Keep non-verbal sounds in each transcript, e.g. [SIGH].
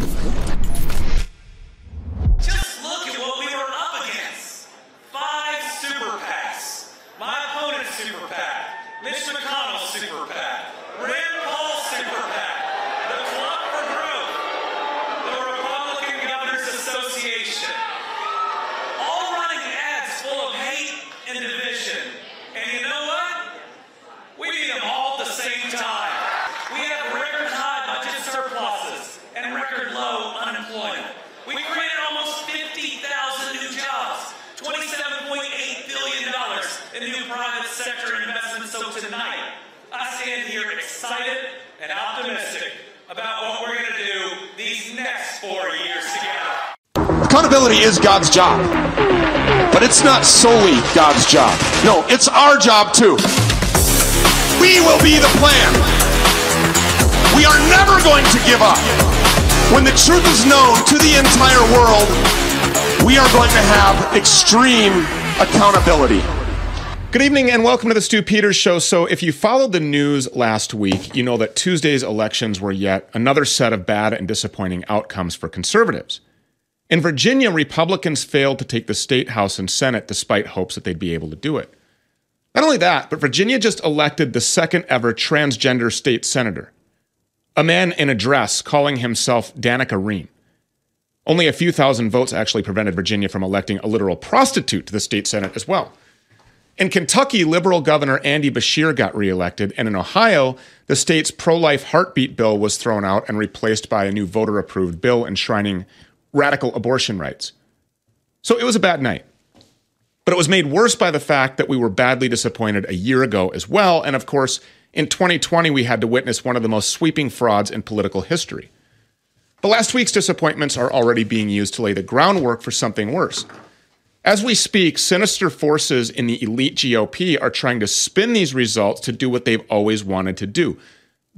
Спасибо. God's job, but it's not solely God's job. No, it's our job too. We will be the plan. We are never going to give up. When the truth is known to the entire world, we are going to have extreme accountability. Good evening and welcome to the Stew Peters Show. So, if you followed the news last week, you know that Tuesday's elections were yet another set of bad and disappointing outcomes for conservatives. In Virginia, Republicans failed to take the state house and Senate despite hopes that they'd be able to do it. Not only that, but Virginia just elected the second ever transgender state senator, a man in a dress calling himself Danica Roem. Only a few thousand votes actually prevented Virginia from electing a literal prostitute to the state senate as well. In Kentucky, liberal governor Andy Beshear got reelected, and in Ohio, the state's pro life heartbeat bill was thrown out and replaced by a new voter approved bill enshrining radical abortion rights. So it was a bad night. But it was made worse by the fact that we were badly disappointed a year ago as well. And of course, in 2020, we had to witness one of the most sweeping frauds in political history. But last week's disappointments are already being used to lay the groundwork for something worse. As we speak, sinister forces in the elite GOP are trying to spin these results to do what they've always wanted to do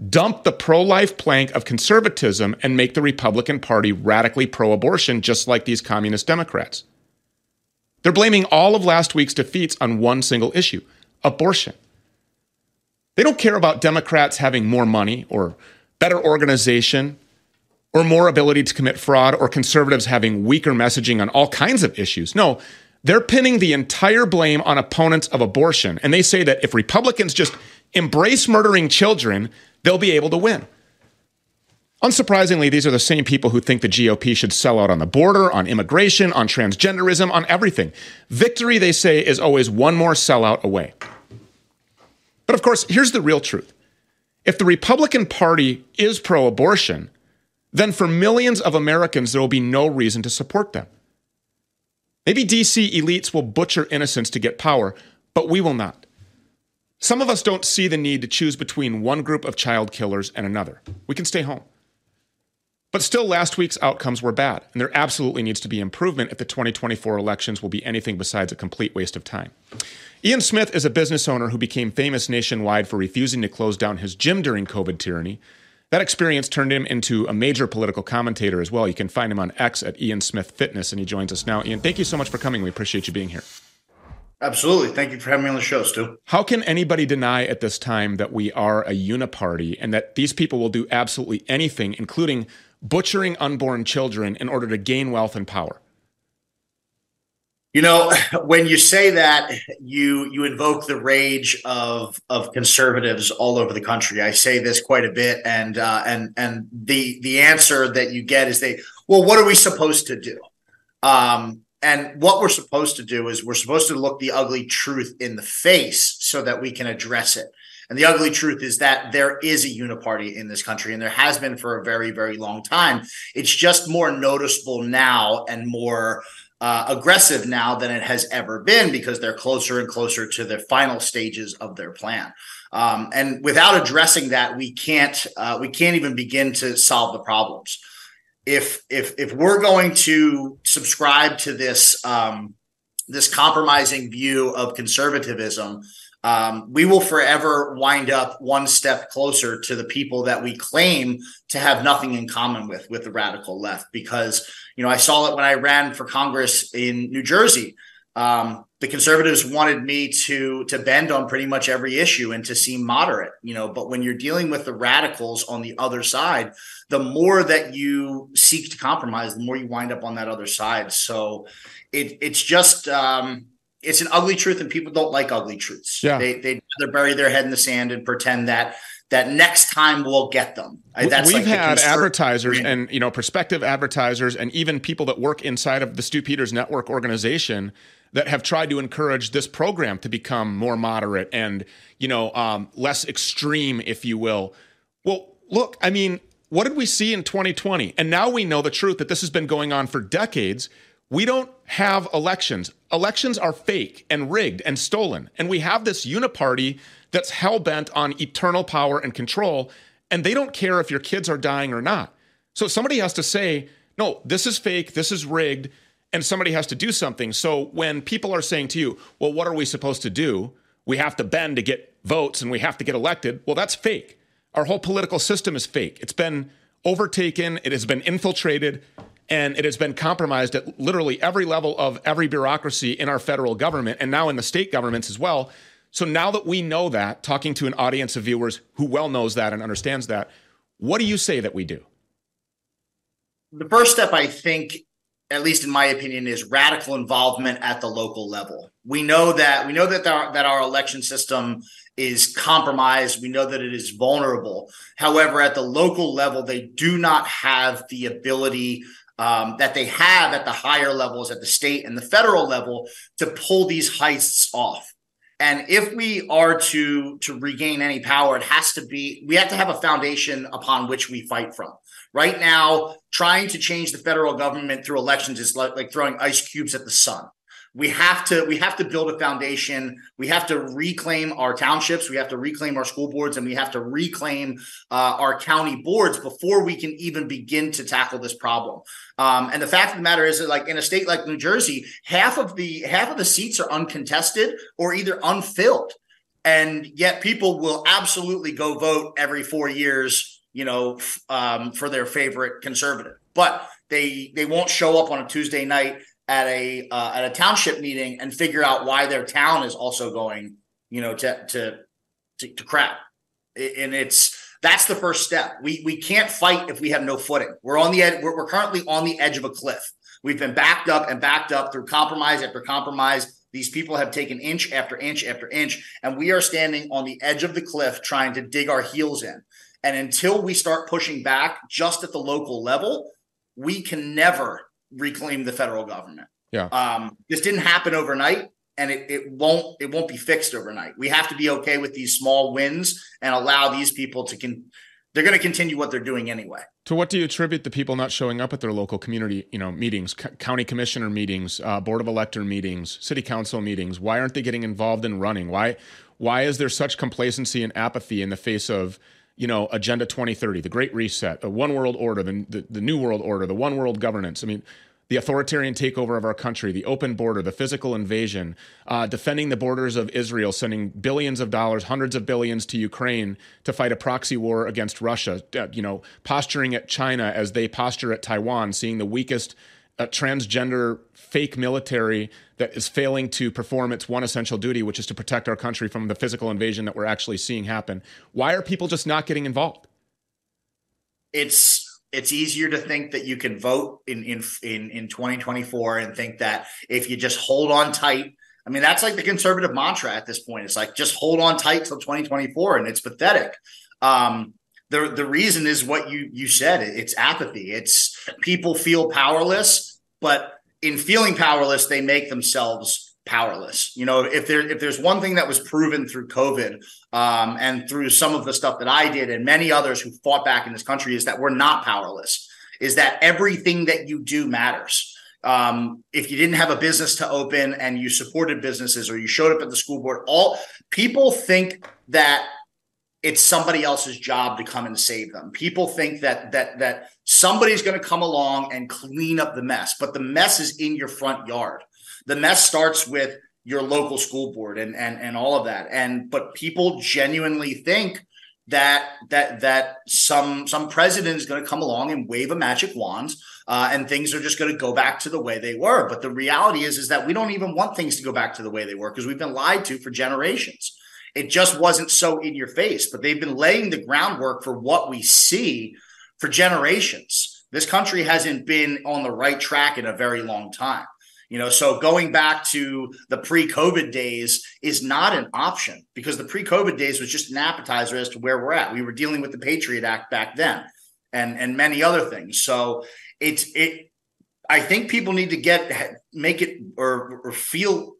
dump the pro life plank of conservatism and make the Republican Party radically pro abortion, just like these communist Democrats. They're blaming all of last week's defeats on one single issue abortion. They don't care about Democrats having more money or better organization or more ability to commit fraud or conservatives having weaker messaging on all kinds of issues. No, they're pinning the entire blame on opponents of abortion. And they say that if Republicans just embrace murdering children, they'll be able to win. Unsurprisingly, these are the same people who think the GOP should sell out on the border, on immigration, on transgenderism, on everything. Victory, they say, is always one more sellout away. But of course, here's the real truth. If the Republican Party is pro abortion, then for millions of Americans, there will be no reason to support them. Maybe DC elites will butcher innocents to get power, but we will not. Some of us don't see the need to choose between one group of child killers and another. We can stay home. But still, last week's outcomes were bad, and there absolutely needs to be improvement if the 2024 elections will be anything besides a complete waste of time. Ian Smith is a business owner who became famous nationwide for refusing to close down his gym during COVID tyranny. That experience turned him into a major political commentator as well. You can find him on X at Ian Smith Fitness, and he joins us now. Ian, thank you so much for coming. We appreciate you being here. Absolutely. Thank you for having me on the show, Stew. How can anybody deny at this time that we are a uniparty and that these people will do absolutely anything, including butchering unborn children, in order to gain wealth and power? You know, [LAUGHS] when you say that, you you invoke the rage of of conservatives all over the country. I say this quite a bit, and uh, and and the the answer that you get is they, well, what are we supposed to do? Um, and what we're supposed to do is we're supposed to look the ugly truth in the face so that we can address it. And the ugly truth is that there is a uniparty in this country, and there has been for a very, very long time. It's just more noticeable now and more uh, aggressive now than it has ever been because they're closer and closer to the final stages of their plan. Um, and without addressing that, we can't uh, we can't even begin to solve the problems if if if we're going to subscribe to this um, this compromising view of conservatism, um, we will forever wind up one step closer to the people that we claim to have nothing in common with with the radical left. Because you know, I saw it when I ran for Congress in New Jersey. um, the conservatives wanted me to to bend on pretty much every issue and to seem moderate you know but when you're dealing with the radicals on the other side the more that you seek to compromise the more you wind up on that other side so it, it's just um, it's an ugly truth and people don't like ugly truths yeah. they they rather bury their head in the sand and pretend that that next time we'll get them. That's We've like had advertisers and you know prospective advertisers and even people that work inside of the Stew Peters Network organization that have tried to encourage this program to become more moderate and you know um, less extreme, if you will. Well, look, I mean, what did we see in 2020? And now we know the truth that this has been going on for decades. We don't have elections. Elections are fake and rigged and stolen. And we have this uniparty that's hell bent on eternal power and control. And they don't care if your kids are dying or not. So somebody has to say, no, this is fake, this is rigged and somebody has to do something. So when people are saying to you, well, what are we supposed to do? We have to bend to get votes and we have to get elected. Well, that's fake. Our whole political system is fake. It's been overtaken, it has been infiltrated, and it has been compromised at literally every level of every bureaucracy in our federal government and now in the state governments as well. So now that we know that, talking to an audience of viewers who well knows that and understands that, what do you say that we do? The first step, I think, at least in my opinion, is radical involvement at the local level. We know that we know that our, that our election system is compromised. We know that it is vulnerable. However, at the local level, they do not have the ability um, that they have at the higher levels, at the state and the federal level, to pull these heists off. And if we are to to regain any power, it has to be we have to have a foundation upon which we fight from. Right now, trying to change the federal government through elections is like, like throwing ice cubes at the sun. We have to we have to build a foundation. We have to reclaim our townships. We have to reclaim our school boards, and we have to reclaim uh, our county boards before we can even begin to tackle this problem. Um, and the fact of the matter is that, like in a state like New Jersey, half of the half of the seats are uncontested or either unfilled, and yet people will absolutely go vote every four years you know, um, for their favorite conservative. But they they won't show up on a Tuesday night at a uh, at a township meeting and figure out why their town is also going, you know, to to to, to crap. And it's that's the first step. We we can't fight if we have no footing. We're on the edge. We're, we're currently on the edge of a cliff. We've been backed up and backed up through compromise after compromise. These people have taken inch after inch after inch, and we are standing on the edge of the cliff trying to dig our heels in. And until we start pushing back just at the local level, we can never reclaim the federal government. Yeah. Um, this didn't happen overnight and it, it won't it won't be fixed overnight. We have to be okay with these small wins and allow these people to can they're going to continue what they're doing anyway. To what do you attribute the people not showing up at their local community, you know, meetings, c- county commissioner meetings, uh, board of elector meetings, city council meetings? Why aren't they getting involved in running? Why why is there such complacency and apathy in the face of you know, Agenda 2030, the Great Reset, the One World Order, the, the, the New World Order, the One World Governance. I mean, the authoritarian takeover of our country, the open border, the physical invasion, uh, defending the borders of Israel, sending billions of dollars, hundreds of billions to Ukraine to fight a proxy war against Russia, uh, you know, posturing at China as they posture at Taiwan, seeing the weakest a transgender fake military that is failing to perform its one essential duty, which is to protect our country from the physical invasion that we're actually seeing happen. Why are people just not getting involved? It's it's easier to think that you can vote in in in in 2024 and think that if you just hold on tight I mean, that's like the conservative mantra at this point. It's like just hold on tight till 2024, and it's pathetic. Um, the the reason is what you you said. It's apathy. It's people feel powerless, but in feeling powerless, they make themselves powerless. You know, if there if there's one thing that was proven through COVID um, and through some of the stuff that I did and many others who fought back in this country is that we're not powerless. Is that everything that you do matters. Um, if you didn't have a business to open and you supported businesses or you showed up at the school board, all people think that it's somebody else's job to come and save them. People think that that that somebody's going to come along and clean up the mess, but the mess is in your front yard. The mess starts with your local school board and and and all of that. And but people genuinely think that that that some some president is going to come along and wave a magic wand uh, and things are just going to go back to the way they were. But the reality is is that we don't even want things to go back to the way they were because we've been lied to for generations. It just wasn't so in your face but they've been laying the groundwork for what we see for generations. This country hasn't been on the right track in a very long time you know, so going back to the pre-COVID days is not an option because the pre-COVID days was just an appetizer as to where we're at. We were dealing with the Patriot Act back then and and many other things. So it's it I think people need to get make it or, or feel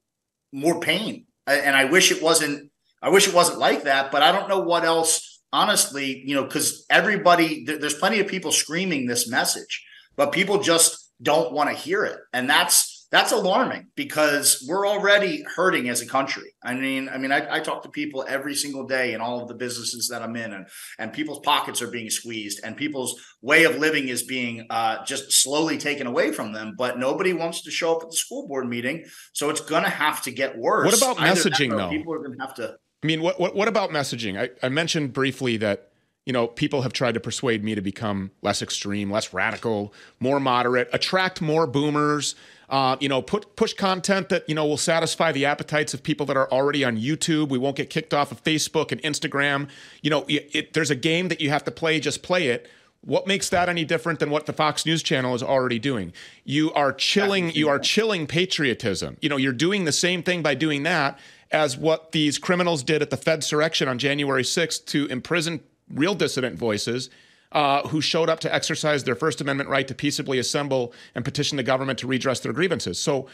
more pain. And I wish it wasn't I wish it wasn't like that, but I don't know what else honestly, you know, cuz everybody there's plenty of people screaming this message, but people just don't want to hear it. And that's that's alarming because we're already hurting as a country. I mean, I mean, I, I, talk to people every single day in all of the businesses that I'm in, and and people's pockets are being squeezed, and people's way of living is being uh, just slowly taken away from them. But nobody wants to show up at the school board meeting, so it's going to have to get worse. What about messaging, though? People are going to have to. I mean, what what, what about messaging? I, I mentioned briefly that you know, people have tried to persuade me to become less extreme, less radical, more moderate, attract more boomers, uh, you know, put push content that you know will satisfy the appetites of people that are already on YouTube. We won't get kicked off of Facebook and Instagram. You know, it, it, there's a game that you have to play. Just play it. What makes that any different than what the Fox News channel is already doing? You are chilling. You are chilling patriotism. You know, you're doing the same thing by doing that as what these criminals did at the Fedsurrection on January 6th to imprison real dissident voices uh, who showed up to exercise their First Amendment right to peaceably assemble and petition the government to redress their grievances. So,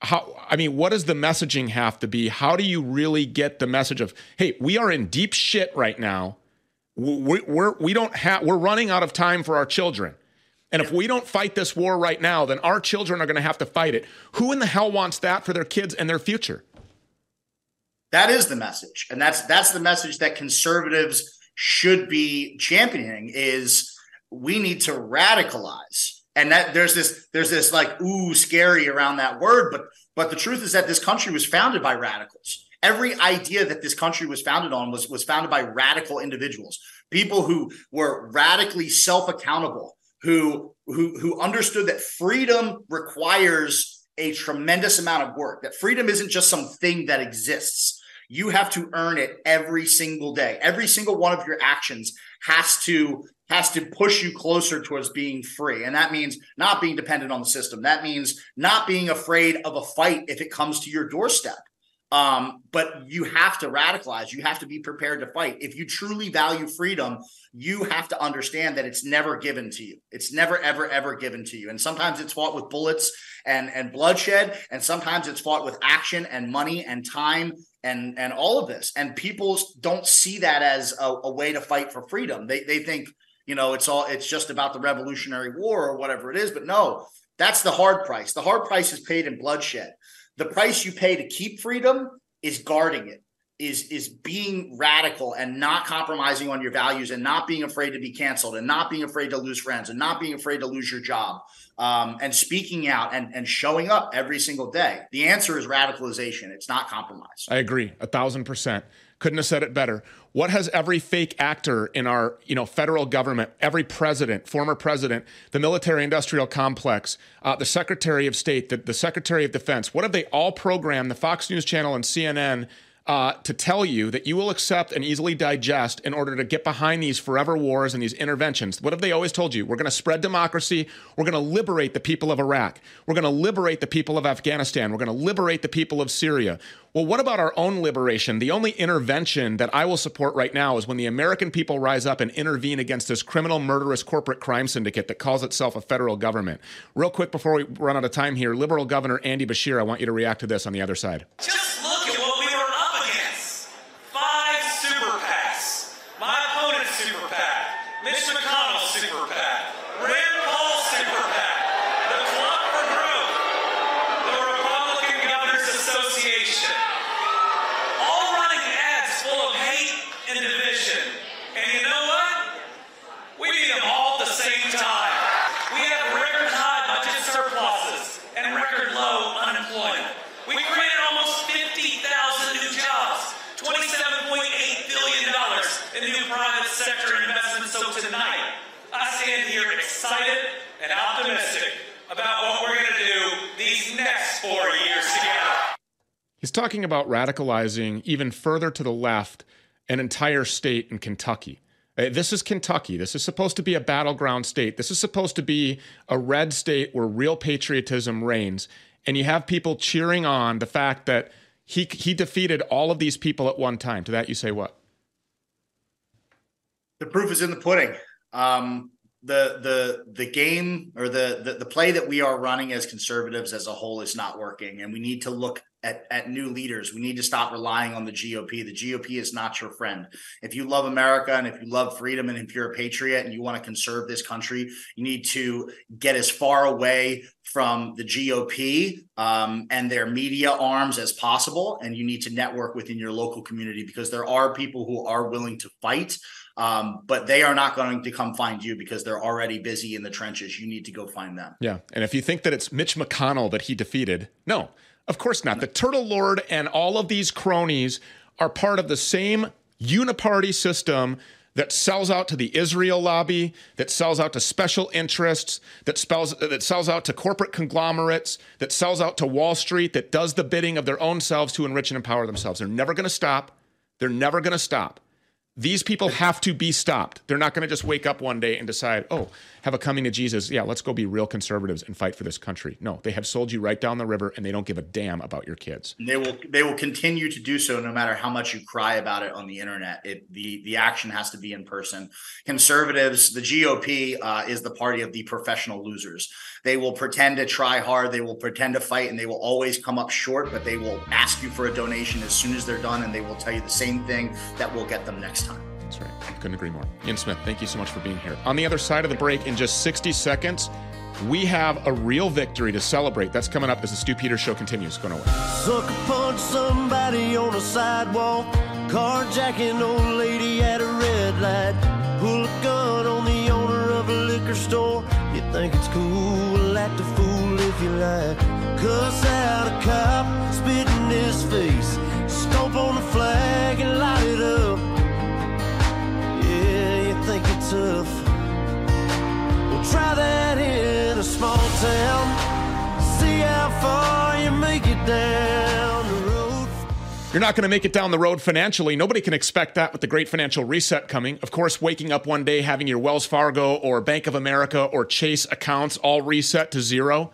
how, I mean, what does the messaging have to be? How do you really get the message of, hey, we are in deep shit right now. We, we're, we don't have, we're running out of time for our children. And if we don't fight this war right now, then our children are going to have to fight it. Who in the hell wants that for their kids and their future? That is the message. And that's that's the message that conservatives should be championing is we need to radicalize. And that there's this there's this like ooh scary around that word but but the truth is that this country was founded by radicals. Every idea that this country was founded on was was founded by radical individuals people who were radically self-accountable who who who understood that freedom requires a tremendous amount of work that freedom isn't just some thing that exists you have to earn it every single day. Every single one of your actions has to has to push you closer towards being free. And that means not being dependent on the system. That means not being afraid of a fight if it comes to your doorstep. Um, but you have to radicalize. You have to be prepared to fight. If you truly value freedom, you have to understand that it's never given to you. It's never, ever, ever given to you. And sometimes it's fought with bullets and and bloodshed, and sometimes it's fought with action and money and time and and all of this and people don't see that as a, a, way to fight for freedom they they think you know it's all it's just about the revolutionary war or whatever it is but no that's the hard price the hard price is paid in bloodshed the price you pay to keep freedom is guarding it is is being radical and not compromising on your values and not being afraid to be canceled and not being afraid to lose friends and not being afraid to lose your job um, and speaking out and, and showing up every single day. The answer is radicalization. It's not compromise. I agree, a thousand percent. Couldn't have said it better. What has every fake actor in our, you know, federal government, every president, former president, the military-industrial complex, uh, the Secretary of State, the, the Secretary of Defense, what have they all programmed? The Fox News Channel and CNN uh, to tell you that you will accept and easily digest in order to get behind these forever wars and these interventions. What have they always told you? We're going to spread democracy. We're going to liberate the people of Iraq. We're going to liberate the people of Afghanistan. We're going to liberate the people of Syria. Well, what about our own liberation? The only intervention that I will support right now is when the American people rise up and intervene against this criminal, murderous corporate crime syndicate that calls itself a federal government. Real quick before we run out of time here, Liberal Governor Andy Beshear, I want you to react to this on the other side. Just look at what we were up against. Five super PACs. My opponent's super PAC. Mitch McConnell's super PAC. Rand Paul's super PAC. The Club for Growth. The Republican Governors Association. All running ads full of hate and division. And you know what? We need them all at the same time. We have record high budget surpluses and record low unemployment. We created almost 50 talking about radicalizing even further to the left an entire state in Kentucky. Uh, This is Kentucky. This is supposed to be a battleground state. This is supposed to be a red state where real patriotism reigns. And you have people cheering on the fact that he he defeated all of these people at one time. To that you say what? The proof is in the pudding. Um, the the the game or the, the the play that we are running as conservatives as a whole is not working, and we need to look at, at new leaders. We need to stop relying on the GOP. The GOP is not your friend. If you love America and if you love freedom and if you're a patriot and you want to conserve this country, you need to get as far away from the GOP um, and their media arms as possible. And you need to network within your local community because there are people who are willing to fight. Um, but they are not going to come find you because they're already busy in the trenches. You need to go find them. Yeah. And if you think that it's Mitch McConnell that he defeated, no, of course not. The Turtle Lord and all of these cronies are part of the same uniparty system that sells out to the Israel lobby, that sells out to special interests, that spells that sells out to corporate conglomerates, that sells out to Wall Street, that does the bidding of their own selves to enrich and empower themselves. They're never going to stop. They're never going to stop. These people have to be stopped. They're not going to just wake up one day and decide, oh, have a coming to Jesus. Yeah, let's go be real conservatives and fight for this country. No, they have sold you right down the river and they don't give a damn about your kids. And they will they will continue to do so no matter how much you cry about it on the internet. It the the action has to be in person. Conservatives, the GOP uh, is the party of the professional losers. They will pretend to try hard, they will pretend to fight, and they will always come up short. But they will ask you for a donation as soon as they're done, and they will tell you the same thing that will get them next time. That's right. Couldn't agree more. Ian Smith, thank you so much for being here. On the other side of the break, in just 60 seconds, we have a real victory to celebrate. That's coming up as the Stew Peters show continues. Going away. Sucker punch somebody on a sidewalk. Carjacking old lady at a red light. Pull a gun on the owner of a liquor store. You think it's cool, act a fool if you like. Cuss out a cop, spit in his face. Stomp on the flag and light it up. Tough. Well, try that in a small town. See how far you make it down the road. You're not going to make it down the road financially. Nobody can expect that with the great financial reset coming. Of course, waking up one day having your Wells Fargo or Bank of America or Chase accounts all reset to zero.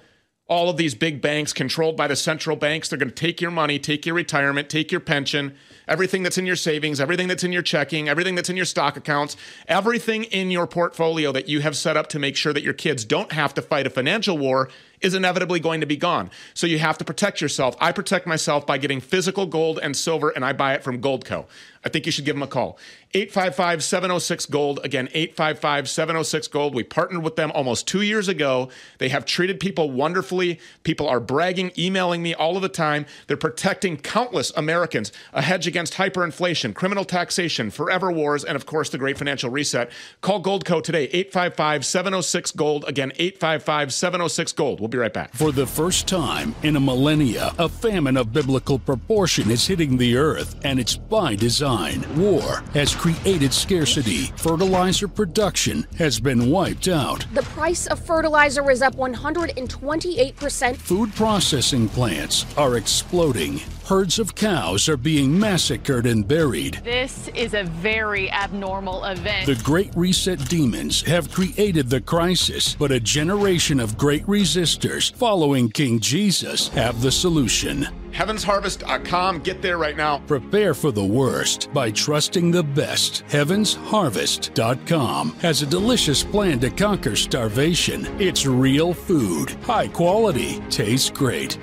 All of these big banks controlled by the central banks, they're going to take your money, take your retirement, take your pension, everything that's in your savings, everything that's in your checking, everything that's in your stock accounts, everything in your portfolio that you have set up to make sure that your kids don't have to fight a financial war is inevitably going to be gone. So you have to protect yourself. I protect myself by getting physical gold and silver, and I buy it from Goldco. I think you should give them a call. 855 706 Gold. Again, 855 706 Gold. We partnered with them almost two years ago. They have treated people wonderfully. People are bragging, emailing me all of the time. They're protecting countless Americans, a hedge against hyperinflation, criminal taxation, forever wars, and of course, the great financial reset. Call Goldco today, 855 706 Gold. Again, 855 706 Gold. We'll be right back. For the first time in a millennia, a famine of biblical proportion is hitting the earth, and it's by design. War has created scarcity. Fertilizer production has been wiped out. The price of fertilizer is up 128%. Food processing plants are exploding. Herds of cows are being massacred and buried. This is a very abnormal event. The Great Reset demons have created the crisis, but a generation of great resistors following King Jesus have the solution. HeavensHarvest.com. Get there right now. Prepare for the worst by trusting the best. HeavensHarvest.com has a delicious plan to conquer starvation. It's real food, high quality, tastes great.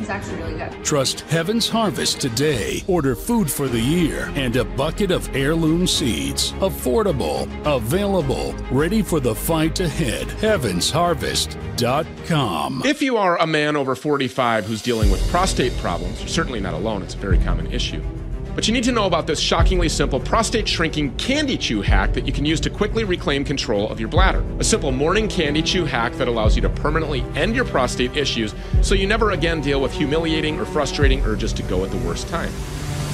It's actually really good. Trust Heaven's Harvest today. Order food for the year and a bucket of heirloom seeds. Affordable, available, ready for the fight ahead. HeavensHarvest.com. If you are a man over 45 who's dealing with prostate problems, you're certainly not alone. It's a very common issue. But you need to know about this shockingly simple prostate shrinking candy chew hack that you can use to quickly reclaim control of your bladder. A simple morning candy chew hack that allows you to permanently end your prostate issues so you never again deal with humiliating or frustrating urges to go at the worst time.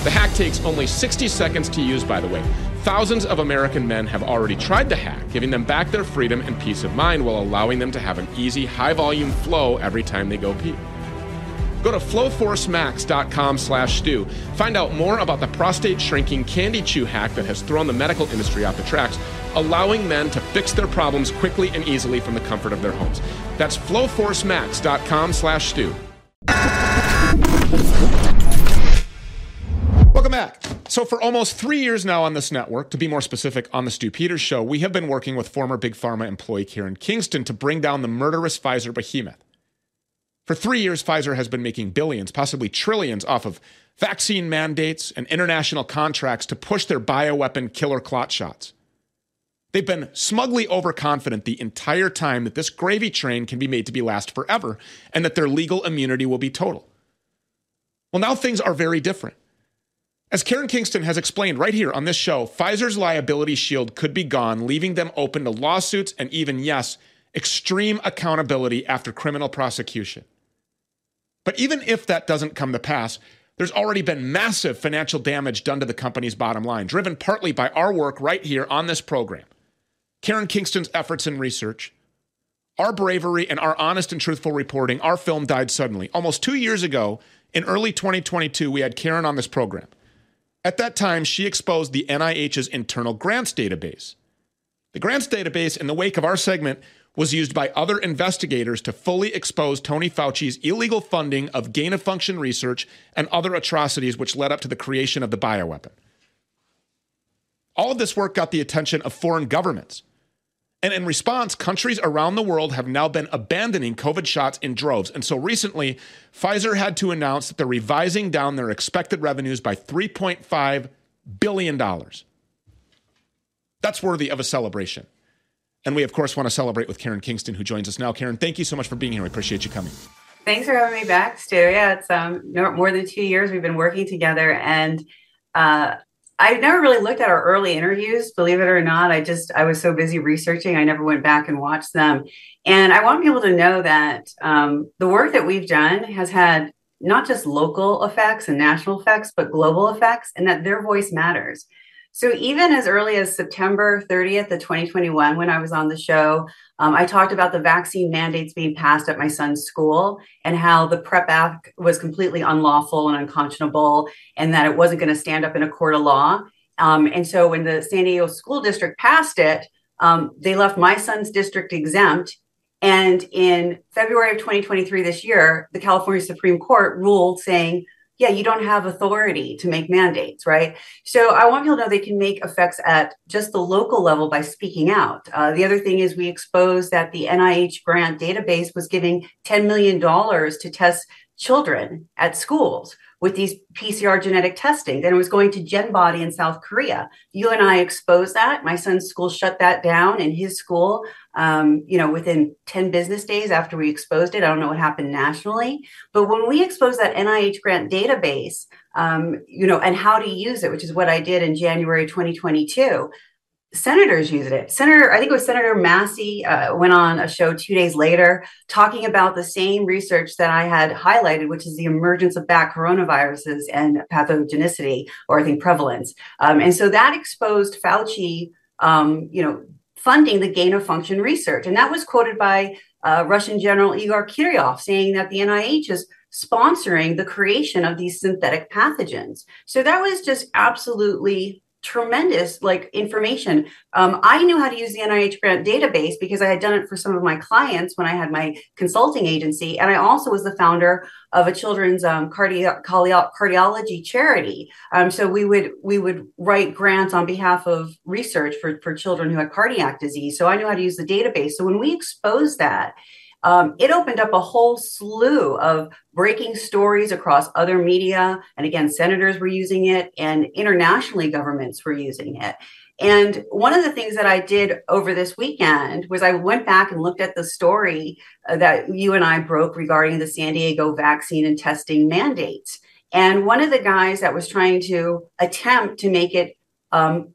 The hack takes only 60 seconds to use, by the way. Thousands of American men have already tried the hack, giving them back their freedom and peace of mind while allowing them to have an easy, high volume flow every time they go pee. Go to flowforcemax.com slash stew. Find out more about the prostate shrinking candy chew hack that has thrown the medical industry off the tracks, allowing men to fix their problems quickly and easily from the comfort of their homes. That's flowforcemax.com slash stew. Welcome back. So, for almost three years now on this network, to be more specific, on the Stew Peters Show, we have been working with former Big Pharma employee Karen Kingston to bring down the murderous Pfizer behemoth. For three years, Pfizer has been making billions, possibly trillions, off of vaccine mandates and international contracts to push their bioweapon killer clot shots. They've been smugly overconfident the entire time that this gravy train can be made to be last forever and that their legal immunity will be total. Well, now things are very different. As Karen Kingston has explained right here on this show, Pfizer's liability shield could be gone, leaving them open to lawsuits and even, yes, extreme accountability after criminal prosecution. But even if that doesn't come to pass, there's already been massive financial damage done to the company's bottom line, driven partly by our work right here on this program. Karen Kingston's efforts in research, our bravery, and our honest and truthful reporting, our film died suddenly. Almost two years ago, in early 2022, we had Karen on this program. At that time, she exposed the NIH's internal grants database. The grants database, in the wake of our segment, was used by other investigators to fully expose Tony Fauci's illegal funding of gain of function research and other atrocities which led up to the creation of the bioweapon. All of this work got the attention of foreign governments. And in response, countries around the world have now been abandoning COVID shots in droves. And so recently, Pfizer had to announce that they're revising down their expected revenues by $3.5 billion. That's worthy of a celebration. And we, of course, want to celebrate with Karen Kingston, who joins us now. Karen, thank you so much for being here. We appreciate you coming. Thanks for having me back, Stew. Yeah, it's um, more than two years we've been working together. And uh, I never really looked at our early interviews, believe it or not. I just, I was so busy researching, I never went back and watched them. And I want people to know that um, the work that we've done has had not just local effects and national effects, but global effects, and that their voice matters. So even as early as September 30th of 2021, when I was on the show, um, I talked about the vaccine mandates being passed at my son's school and how the PREP Act was completely unlawful and unconscionable, and that it wasn't going to stand up in a court of law. Um, and so when the San Diego School District passed it, um, they left my son's district exempt. And in February of 2023, this year, the California Supreme Court ruled saying yeah, you don't have authority to make mandates, right? So I want people to know they can make effects at just the local level by speaking out. Uh, the other thing is we exposed that the NIH grant database was giving $10 million to test children at schools with these PCR genetic testing. Then it was going to GenBody in South Korea. You and I exposed that. My son's school shut that down, in his school, um, you know, within 10 business days after we exposed it, I don't know what happened nationally. But when we exposed that NIH grant database, um, you know, and how to use it, which is what I did in January 2022, senators used it. Senator, I think it was Senator Massey, uh, went on a show two days later talking about the same research that I had highlighted, which is the emergence of bat coronaviruses and pathogenicity, or I think prevalence. Um, and so that exposed Fauci, um, you know, funding the gain of function research, and that was quoted by uh, Russian General Igor Kirillov saying that the NIH is sponsoring the creation of these synthetic pathogens. So that was just absolutely tremendous like information. Um, I knew how to use the NIH grant database because I had done it for some of my clients when I had my consulting agency, and I also was the founder of a children's um, cardi- cardi- cardiology charity. Um, so we would we would write grants on behalf of research for for children who had cardiac disease. So I knew how to use the database. So when we exposed that um, it opened up a whole slew of breaking stories across other media. And again, senators were using it, and internationally, governments were using it. And one of the things that I did over this weekend was I went back and looked at the story uh, that you and I broke regarding the San Diego vaccine and testing mandates. And one of the guys that was trying to attempt to make it um,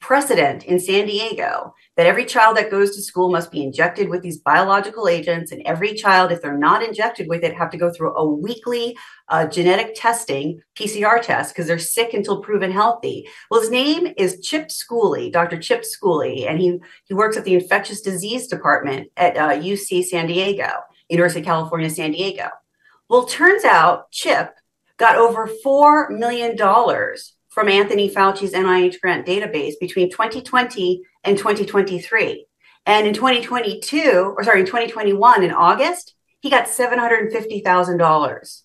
precedent in San Diego that every child that goes to school must be injected with these biological agents and every child if they're not injected with it have to go through a weekly uh, genetic testing pcr test because they're sick until proven healthy. Well his name is chip schooley dr chip schooley and he he works at the infectious disease department at uh, uc san diego university of california san diego. Well, turns out Chip got over $4 million from Anthony Fauci's NIH grant database between 2020 and 2023. And in 2022, or sorry, in 2021, in August, he got $750,000.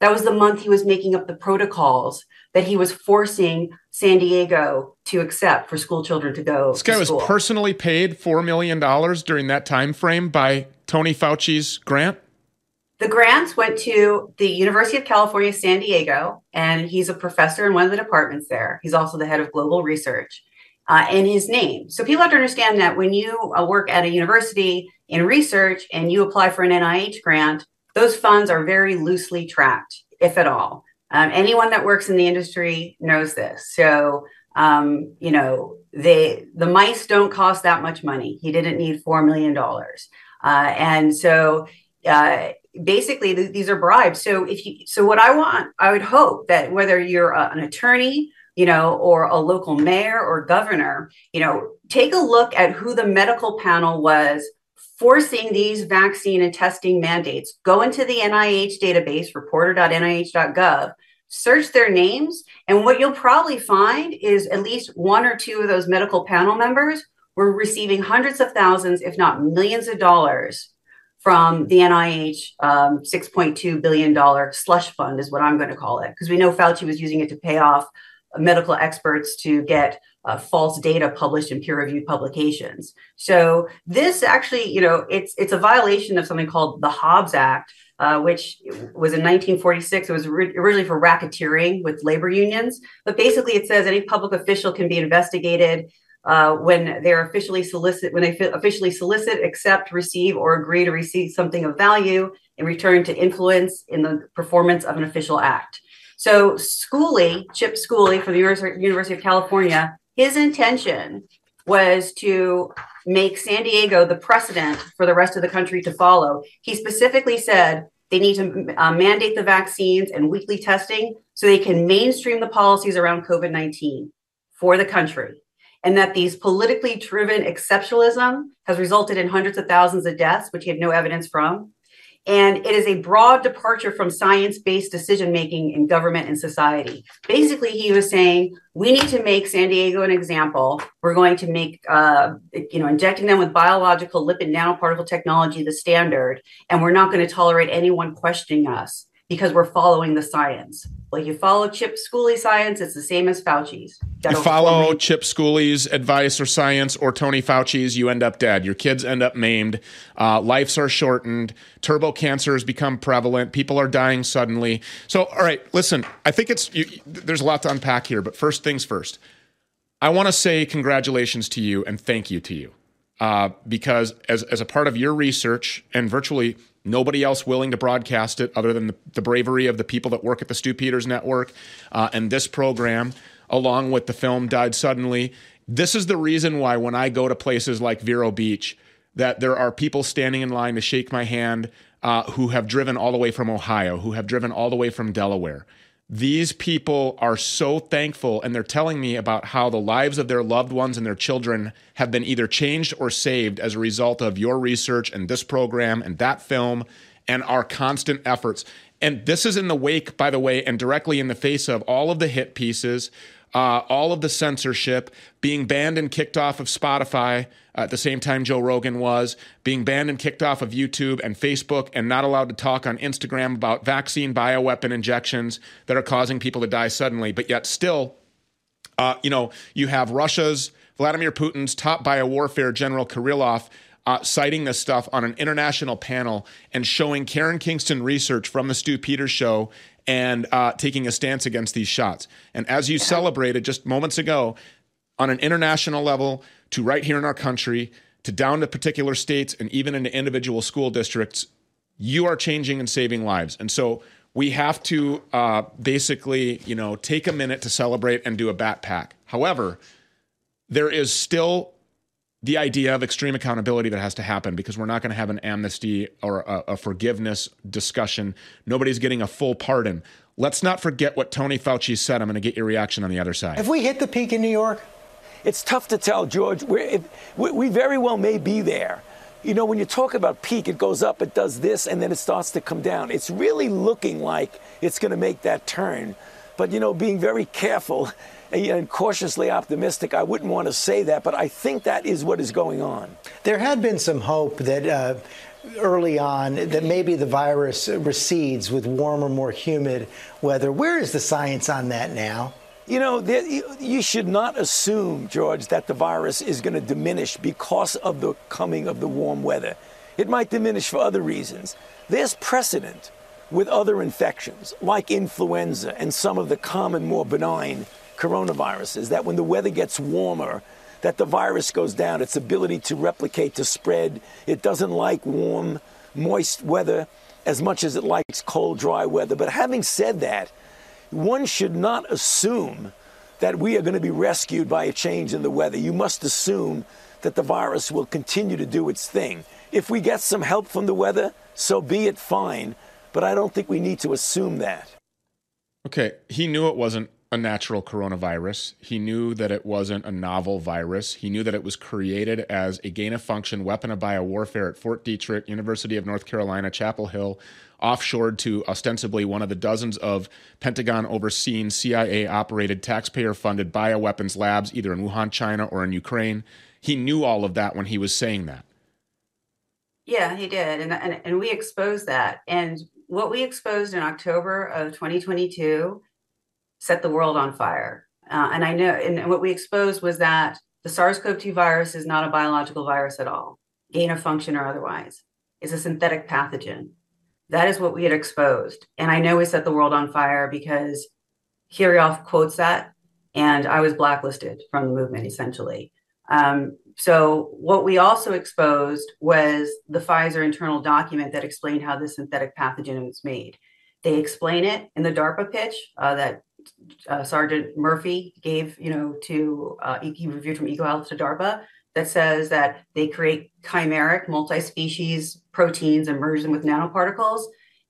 That was the month he was making up the protocols that he was forcing San Diego to accept for school children to go. This guy was personally paid $4 million during that time frame by Tony Fauci's grant? The grants went to the University of California, San Diego, and he's a professor in one of the departments there. He's also the head of global research uh, in his name. So people have to understand that when you uh, work at a university in research and you apply for an NIH grant, those funds are very loosely tracked, if at all. Um, anyone that works in the industry knows this. So, um, you know, they the mice don't cost that much money. He didn't need four million dollars, uh, and so uh, basically th- these are bribes. So if you, so what I want, I would hope that whether you're a, an attorney, you know, or a local mayor or governor, you know, take a look at who the medical panel was forcing these vaccine and testing mandates. Go into the NIH database, reporter.nih.gov, search their names, and what you'll probably find is at least one or two of those medical panel members were receiving hundreds of thousands, if not millions of dollars from the NIH um, $6.2 billion slush fund, is what I'm going to call it, because we know Fauci was using it to pay off medical experts to get uh, false data published in peer-reviewed publications. So this actually, you know, it's it's a violation of something called the Hobbs Act, uh, which was in 1946. It was originally for racketeering with labor unions, but basically it says any public official can be investigated uh, when they're officially solicit when they officially solicit, accept, receive, or agree to receive something of value in return to influence in the performance of an official act. So Schooley, Chip Schooley from the University of California, his intention was to make San Diego the precedent for the rest of the country to follow. He specifically said they need to uh, mandate the vaccines and weekly testing so they can mainstream the policies around COVID 19 for the country and that these politically driven exceptionalism has resulted in hundreds of thousands of deaths, which he had no evidence from. And it is a broad departure from science based decision making in government and society. Basically, he was saying we need to make San Diego an example. We're going to make, uh, you know, injecting them with biological lipid nanoparticle technology the standard, and we're not going to tolerate anyone questioning us because we're following the science. Like you follow Chip Schooley science, it's the same as Fauci's. You follow Chip Schooley's advice or science or Tony Fauci's, you end up dead. Your kids end up maimed. Uh, lives are shortened. Turbo cancer has become prevalent. People are dying suddenly. So, all right, listen, I think it's, you, there's a lot to unpack here, but first things first. I want to say congratulations to you and thank you to you. Uh, because as, as a part of your research and virtually Nobody else willing to broadcast it other than the, the bravery of the people that work at the Stew Peters Network uh, and this program, along with the film Died Suddenly. This is the reason why when I go to places like Vero Beach, that there are people standing in line to shake my hand uh, who have driven all the way from Ohio, who have driven all the way from Delaware. These people are so thankful, and they're telling me about how the lives of their loved ones and their children have been either changed or saved as a result of your research and this program and that film and our constant efforts. And this is in the wake, by the way, and directly in the face of all of the hit pieces, uh, all of the censorship, being banned and kicked off of Spotify at the same time Joe Rogan was, being banned and kicked off of YouTube and Facebook, and not allowed to talk on Instagram about vaccine bioweapon injections that are causing people to die suddenly. But yet, still, uh, you know, you have Russia's Vladimir Putin's top biowarfare general Kirillov. Uh, citing this stuff on an international panel and showing Karen Kingston research from the Stew Peters show and uh, taking a stance against these shots. And as you yeah. celebrated just moments ago, on an international level to right here in our country to down to particular states and even into individual school districts, you are changing and saving lives. And so we have to uh, basically, you know, take a minute to celebrate and do a bat pack. However, there is still the idea of extreme accountability that has to happen because we're not going to have an amnesty or a, a, forgiveness discussion. Nobody's getting a full pardon. Let's not forget what Tony Fauci said. I'm going to get your reaction on the other side. Have we hit the peak in New York? It's tough to tell, George. We, we very well may be there. you know, when you talk about peak, it goes up, it does this, and then it starts to come down. It's really looking like it's going to make that turn. But, you know, being very careful and cautiously optimistic, I wouldn't want to say that, but I think that is what is going on. There had been some hope that. Uh, early on that maybe the virus recedes with warmer, more humid weather. Where is the science on that now? You know, you should not assume, George, that the virus is going to diminish because of the coming of the warm weather. It might diminish for other reasons. There's precedent with other infections, like influenza and some of the common, more benign coronaviruses, that when the weather gets warmer, that the virus goes down, its ability to replicate, to spread. It doesn't like warm, moist weather as much as it likes cold, dry weather. But having said that, one should not assume that we are going to be rescued by a change in the weather. You must assume that the virus will continue to do its thing. If we get some help from the weather, so be it fine. But I don't think we need to assume that. Okay, he knew it wasn't a natural coronavirus. He knew that it wasn't a novel virus. He knew that it was created as a gain of function weapon of biowarfare at Fort Detrick, University of North Carolina, Chapel Hill, offshored to ostensibly one of the dozens of Pentagon overseen CIA operated taxpayer funded bioweapons labs either in Wuhan, China or in Ukraine. He knew all of that when he was saying that. Yeah, he did. And, and, and we exposed that. And what we exposed in October of 2022 set the world on fire. Uh, and I know, and what we exposed was that the SARS CoV 2 virus is not a biological virus at all, gain of function or otherwise. It's a synthetic pathogen. That is what we had exposed. And I know we set the world on fire because Kirillov quotes that, and I was blacklisted from the movement essentially. Um, so, what we also exposed was the Pfizer internal document that explained how the synthetic pathogen was made. They explain it in the DARPA pitch uh, that uh, Sergeant Murphy gave, you know, to uh, he reviewed from EcoHealth to DARPA that says that they create chimeric multi-species proteins and merge them with nanoparticles.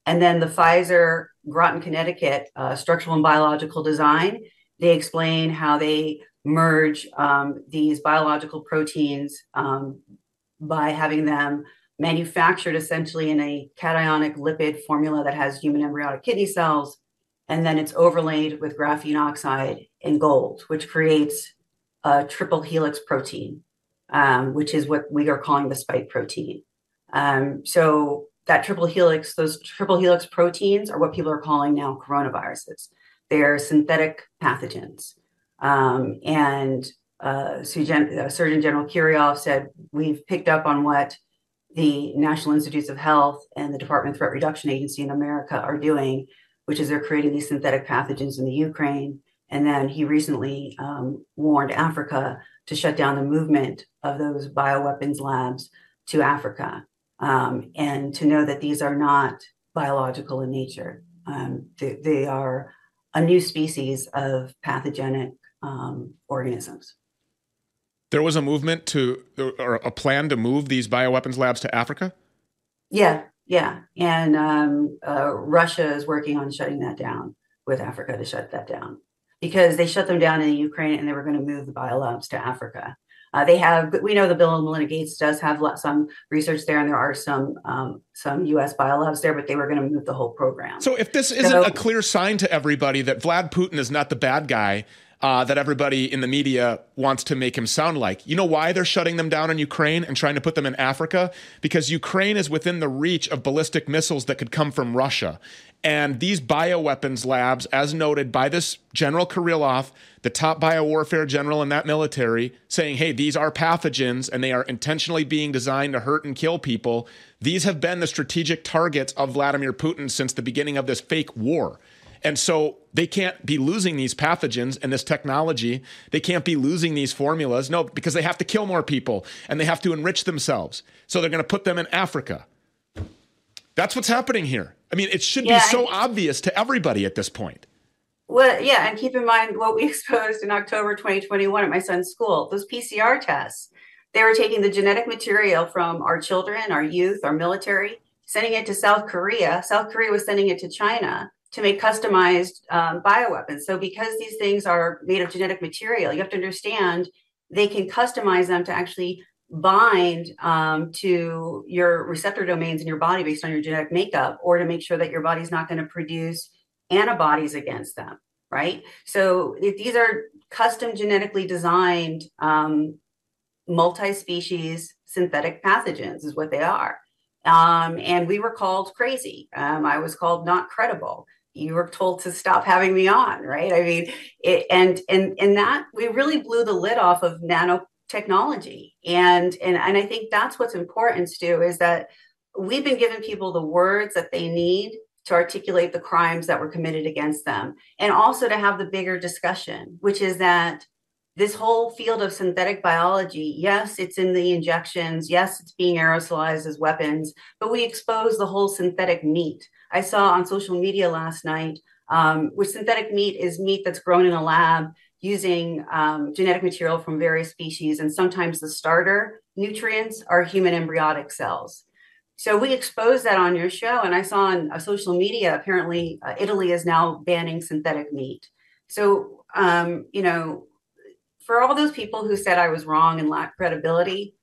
And then the Pfizer Groton, Connecticut uh, structural and biological design, they explain how they merge um, these biological proteins um, by having them manufactured essentially in a cationic lipid formula that has human embryonic kidney cells. And then it's overlaid with graphene oxide and gold, which creates a triple helix protein um, which is what we are calling the spike protein. Um, so that triple helix, those triple helix proteins are what people are calling now coronaviruses. They're synthetic pathogens. Um, and uh, Surgeon, uh, Surgeon General Kirillov said, we've picked up on what the National Institutes of Health and the Department of Threat Reduction Agency in America are doing, which is they're creating these synthetic pathogens in the Ukraine. And then he recently um, warned Africa to shut down the movement of those bioweapons labs to Africa um, and to know that these are not biological in nature. Um, they, they, are a new species of pathogenic um, organisms. There was a movement to, or a plan to move these bioweapons labs to Africa? Yeah, yeah. And um, uh, Russia is working on shutting that down with Africa to shut that down because they shut them down in Ukraine and they were going to move the biolabs to Africa. Uh, they have, we know the Bill and Melinda Gates does have some research there, and there are some um, some U.S. biolabs there, but they were going to move the whole program. So, if this isn't so, a clear sign to everybody that Vlad Putin is not the bad guy uh, that everybody in the media wants to make him sound like. You know why they're shutting them down in Ukraine and trying to put them in Africa? Because Ukraine is within the reach of ballistic missiles that could come from Russia. And these bioweapons labs, as noted by this General Kirillov, the top biowarfare general in that military, saying, hey, these are pathogens and they are intentionally being designed to hurt and kill people. These have been the strategic targets of Vladimir Putin since the beginning of this fake war. And so they can't be losing these pathogens and this technology. They can't be losing these formulas. No, because they have to kill more people and they have to enrich themselves. So they're going to put them in Africa. That's what's happening here. I mean, it should yeah, be so obvious to everybody at this point. Well, yeah, and keep in mind what we [LAUGHS] exposed in October 2021 at my son's school. Those PCR tests, they were taking the genetic material from our children, our youth, our military, sending it to South Korea. South Korea was sending it to China to make customized um, bioweapons. So, because these things are made of genetic material, you have to understand they can customize them to actually bind um, to your receptor domains in your body based on your genetic makeup, or to make sure that your body's not going to produce antibodies against them, right? So these are custom genetically designed um, multi-species synthetic pathogens is what they are. Um, and we were called crazy. Um, I was called not credible. You were told to stop having me on, right? I mean, it, and and and that we really blew the lid off of nanotechnology. And and and I think that's what's important, Stew, is that we've been giving people the words that they need to articulate the crimes that were committed against them, and also to have the bigger discussion, which is that this whole field of synthetic biology, yes, it's in the injections, yes, it's being aerosolized as weapons, but we expose the whole synthetic meat. I saw on social media last night, um, synthetic meat is meat that's grown in a lab using um, genetic material from various species, and sometimes the starter nutrients are human embryonic cells. So we exposed that on your show, and I saw on uh, social media apparently uh, Italy is now banning synthetic meat. So um, you know for all those people who said I was wrong and lacked credibility,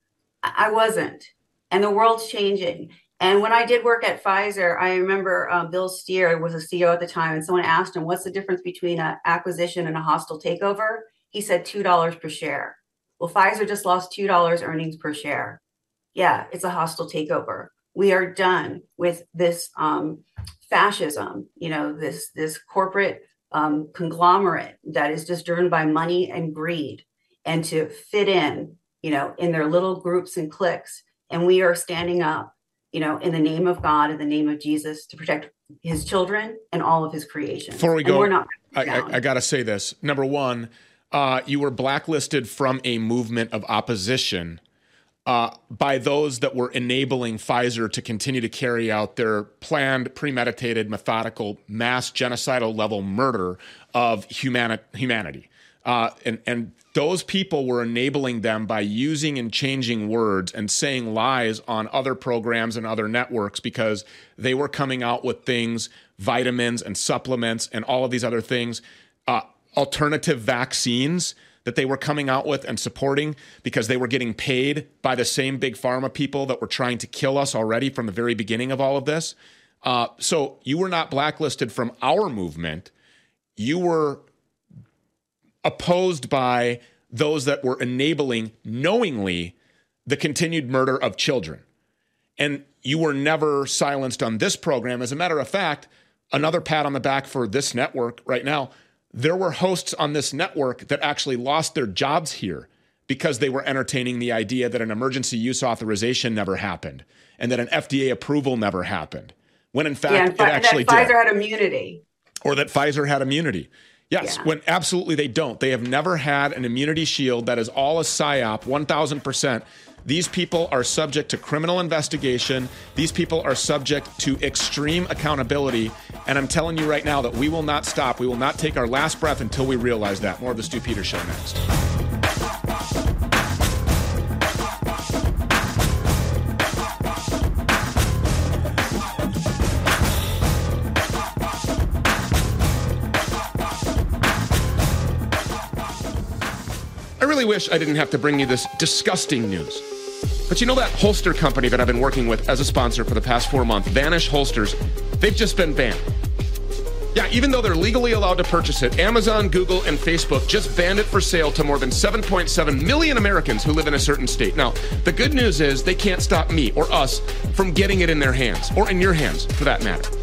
I wasn't. And the world's changing. And when I did work at Pfizer, I remember um, Bill Steere was a CEO at the time, and someone asked him, What's the difference between an acquisition and a hostile takeover? He said $2 per share. Well, Pfizer just lost $2 earnings per share. Yeah, it's a hostile takeover. We are done with this um, fascism, you know, this this corporate um, conglomerate that is just driven by money and greed and to fit in, you know, in their little groups and cliques. And we are standing up, you know, in the name of God, in the name of Jesus to protect his children and all of his creation. Before we go, we're not I, I, I got to say this. Number one, uh, you were blacklisted from a movement of opposition uh, by those that were enabling Pfizer to continue to carry out their planned, premeditated, methodical, mass genocidal level murder of humani- humanity. Uh, and, and those people were enabling them by using and changing words and saying lies on other programs and other networks because they were coming out with things, vitamins and supplements and all of these other things, uh, alternative vaccines that they were coming out with and supporting because they were getting paid by the same big pharma people that were trying to kill us already from the very beginning of all of this. Uh, so you were not blacklisted from our movement. You were opposed by those that were enabling knowingly the continued murder of children. And you were never silenced on this program. As a matter of fact, another pat on the back for this network right now there were hosts on this network that actually lost their jobs here because they were entertaining the idea that an emergency use authorization never happened and that an FDA approval never happened. When in fact, yeah, it actually that Pfizer did. had immunity. Or that Pfizer had immunity. Yes, yeah. when absolutely they don't. They have never had an immunity shield that is all a psyop, 1000%. These people are subject to criminal investigation. These people are subject to extreme accountability. And I'm telling you right now that we will not stop. We will not take our last breath until we realize that. More of the Stew Peters Show next. Really wish I didn't have to bring you this disgusting news. But you know that holster company that I've been working with as a sponsor for the past four months, Vanish Holsters, they've just been banned. Yeah, even though they're legally allowed to purchase it, Amazon, Google, and Facebook just banned it for sale to more than 7.7 million Americans who live in a certain state. Now, the good news is they can't stop me or us from getting it in their hands, or in your hands for that matter.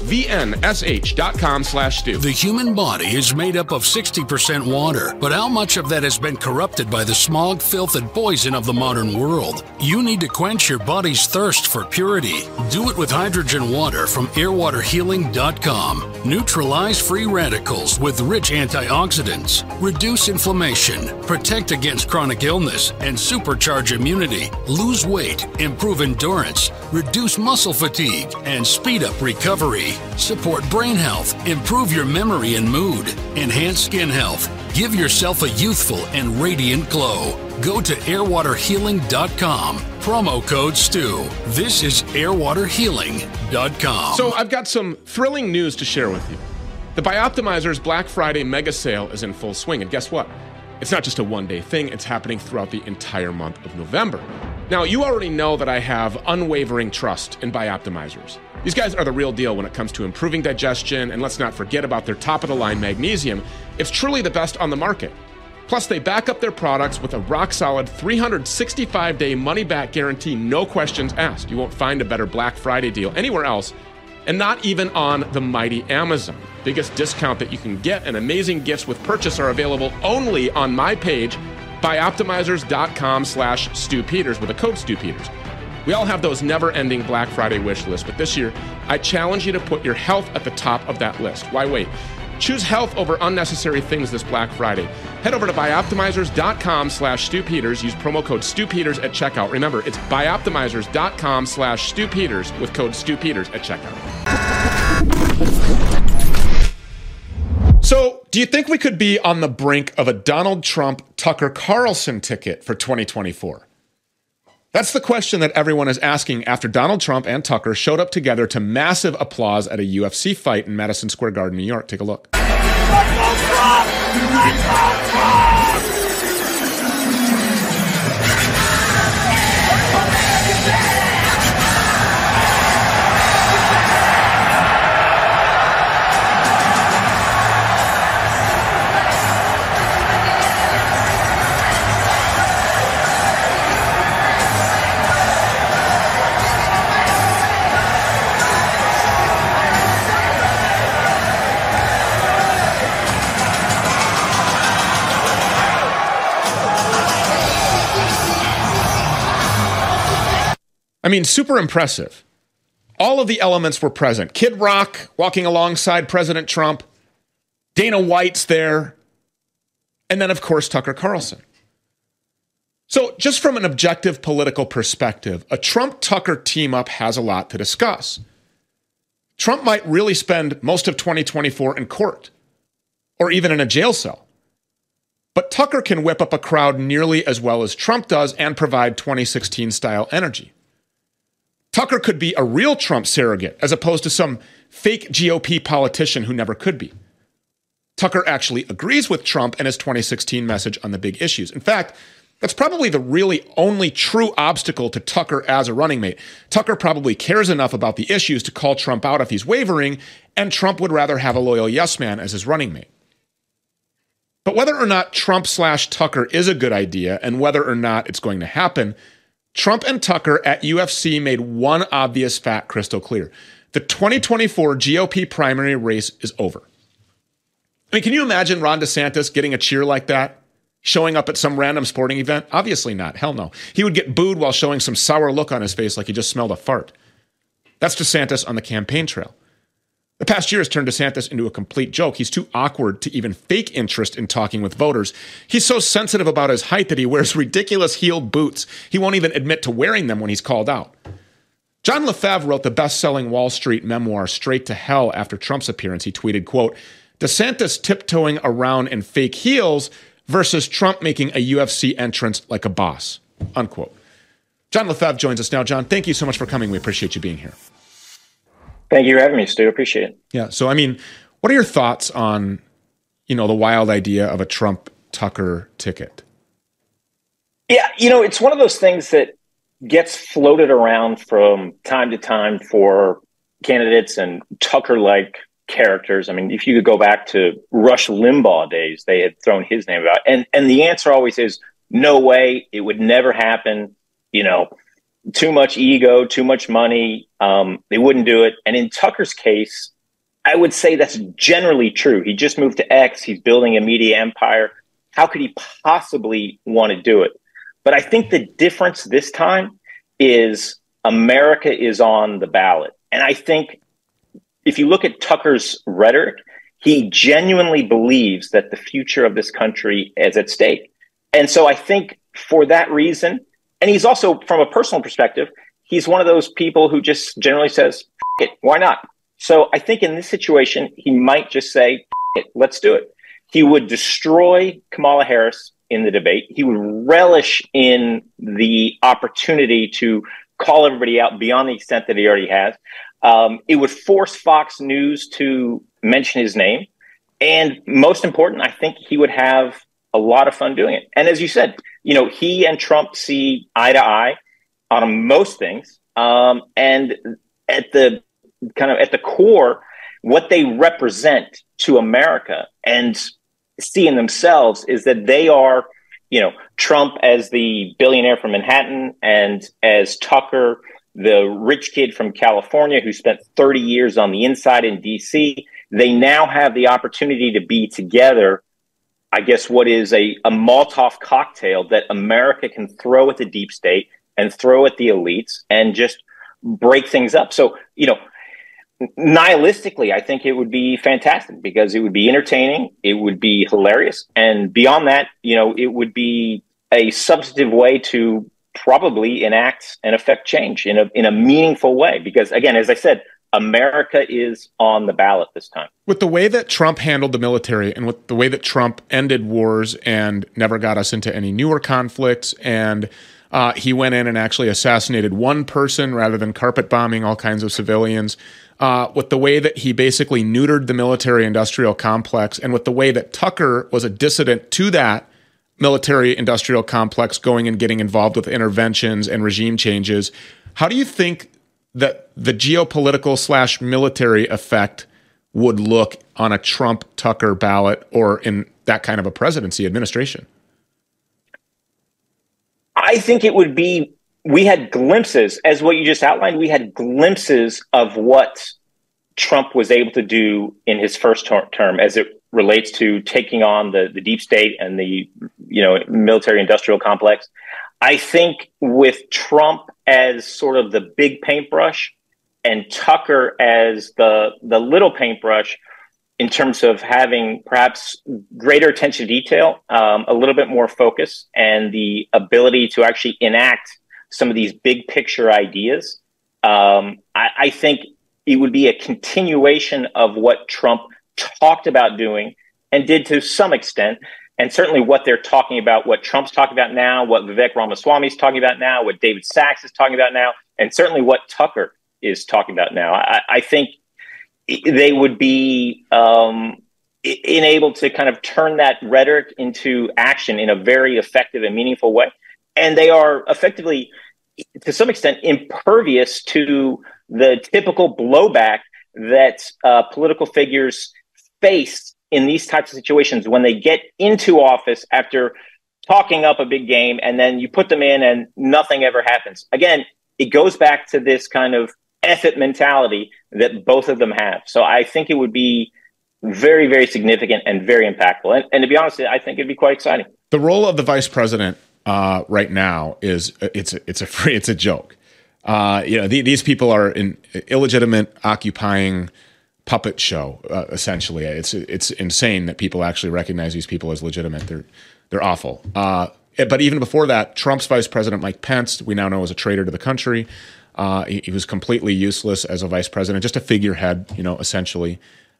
vnsh.com slash stew. The human body is made up of 60% water, but how much of that has been corrupted by the smog, filth, and poison of the modern world? You need to quench your body's thirst for purity. Do it with hydrogen water from airwaterhealing.com. Neutralize free radicals with rich antioxidants, reduce inflammation, protect against chronic illness, and supercharge immunity. Lose weight, improve endurance, reduce muscle fatigue, and speed up recovery. Support brain health, improve your memory and mood, enhance skin health. Give yourself a youthful and radiant glow. Go to airwaterhealing.com. Promo code STEW. This is airwaterhealing.com. So I've got some thrilling news to share with you. The Bioptimizer's Black Friday mega sale is in full swing, and guess what? It's not just a one day thing, it's happening throughout the entire month of November. Now, you already know that I have unwavering trust in Bioptimizers. These guys are the real deal when it comes to improving digestion, and let's not forget about their top of the line magnesium. It's truly the best on the market. Plus, they back up their products with a rock solid 365 day money back guarantee, no questions asked. You won't find a better Black Friday deal anywhere else, and not even on the mighty Amazon. Biggest discount that you can get and amazing gifts with purchase are available only on my page, bioptimizers.com slash Stew Peters with a code Stew Peters. We all have those never ending Black Friday wish lists, but this year, I challenge you to put your health at the top of that list. Why wait? Choose health over unnecessary things this Black Friday. Head over to bioptimizers.com slash Stew Peters. Use promo code Stew Peters at checkout. Remember, it's bioptimizers.com slash Stew Peters with code Stew Peters at checkout. So, do you think we could be on the brink of a Donald Trump Tucker Carlson ticket for 2024? That's the question that everyone is asking after Donald Trump and Tucker showed up together to massive applause at a UFC fight in Madison Square Garden, New York. Take a look. Mean, super impressive. All of the elements were present. Kid Rock walking alongside President Trump, Dana White's there, and then, of course, Tucker Carlson. So, just from an objective political perspective, a Trump Tucker team up has a lot to discuss. Trump might really spend most of 2024 in court or even in a jail cell. But Tucker can whip up a crowd nearly as well as Trump does and provide 2016 style energy. Tucker could be a real Trump surrogate as opposed to some fake GOP politician who never could be. Tucker actually agrees with Trump and his 2016 message on the big issues. In fact, that's probably the really only true obstacle to Tucker as a running mate. Tucker probably cares enough about the issues to call Trump out if he's wavering, and Trump would rather have a loyal yes man as his running mate. But whether or not Trump slash Tucker is a good idea and whether or not it's going to happen, Trump and Tucker at UFC made one obvious fact crystal clear. The 2024 GOP primary race is over. I mean, can you imagine Ron DeSantis getting a cheer like that? Showing up at some random sporting event? Obviously not. Hell no. He would get booed while showing some sour look on his face like he just smelled a fart. That's DeSantis on the campaign trail. The past year has turned DeSantis into a complete joke. He's too awkward to even fake interest in talking with voters. He's so sensitive about his height that he wears [LAUGHS] ridiculous heeled boots. He won't even admit to wearing them when he's called out. John LeFevre wrote the best-selling Wall Street memoir Straight to Hell after Trump's appearance. He tweeted, quote, DeSantis tiptoeing around in fake heels versus Trump making a UFC entrance like a boss, unquote. John LeFevre joins us now. John, thank you so much for coming. We appreciate you being here. Thank you for having me, Stew. Appreciate it. Yeah. So, I mean, what are your thoughts on, you know, the wild idea of a Trump Tucker ticket? Yeah, you know, it's one of those things that gets floated around from time to time for candidates and Tucker like characters. I mean, if you could go back to Rush Limbaugh days, they had thrown his name about, And and the answer always is no way, it would never happen. You know, too much ego, too much money. Um, they wouldn't do it. And in Tucker's case, I would say that's generally true. He just moved to X. He's building a media empire. How could he possibly want to do it? But I think the difference this time is America is on the ballot. And I think if you look at Tucker's rhetoric, he genuinely believes that the future of this country is at stake. And so I think for that reason, and he's also from a personal perspective, he's one of those people who just generally says, it, why not? So I think in this situation, he might just say, it, let's do it. He would destroy Kamala Harris in the debate. He would relish in the opportunity to call everybody out beyond the extent that he already has. Um, it would force Fox News to mention his name. And most important, I think he would have a lot of fun doing it. And as you said, you know, he and Trump see eye to eye on most things. Um, and at the kind of at the core, what they represent to America and seeing themselves is that they are, you know, Trump as the billionaire from Manhattan and as Tucker, the rich kid from California who spent 30 years on the inside in DC. They now have the opportunity to be together. I guess what is a, a Molotov cocktail that America can throw at the deep state and throw at the elites and just break things up. So, you know, nihilistically, I think it would be fantastic because it would be entertaining, it would be hilarious, and beyond that, you know, it would be a substantive way to probably enact and affect change in a in a meaningful way. Because again, as I said, America is on the ballot this time. With the way that Trump handled the military and with the way that Trump ended wars and never got us into any newer conflicts and uh, he went in and actually assassinated one person rather than carpet bombing all kinds of civilians uh, with the way that he basically neutered the military industrial complex and with the way that Tucker was a dissident to that military industrial complex going and getting involved with interventions and regime changes. How do you think that the geopolitical slash military effect would look on a Trump Tucker ballot or in that kind of a presidency administration? I think it would be we had glimpses, as what you just outlined, we had glimpses of what Trump was able to do in his first ter- term as it relates to taking on the, the deep state and the you know military industrial complex. I think with Trump as sort of the big paintbrush and Tucker as the the little paintbrush in terms of having perhaps greater attention to detail, um, a little bit more focus, and the ability to actually enact some of these big picture ideas. Um, I, I think it would be a continuation of what Trump talked about doing and did to some extent. And certainly what they're talking about, what Trump's talking about now, what Vivek Ramaswamy is talking about now, what David Sacks is talking about now, and certainly what Tucker is talking about now. I, I think they would be um, enabled to kind of turn that rhetoric into action in a very effective and meaningful way and they are effectively, to some extent, impervious to the typical blowback that uh, political figures face in these types of situations when they get into office after talking up a big game and then you put them in and nothing ever happens. Again, it goes back to this kind of effort mentality that both of them have. So I think it would be very, very significant and very impactful. And, and to be honest, I think it'd be quite exciting. The role of the vice president uh, right now is it's it's a free it's a joke. Uh, you know, the, these people are an illegitimate occupying puppet show. Uh, essentially, it's it's insane that people actually recognize these people as legitimate. They're they're awful. Uh, but even before that, Trump's vice president Mike Pence, we now know is a traitor to the country. Uh, he, he was completely useless as a vice president, just a figurehead, you know, essentially.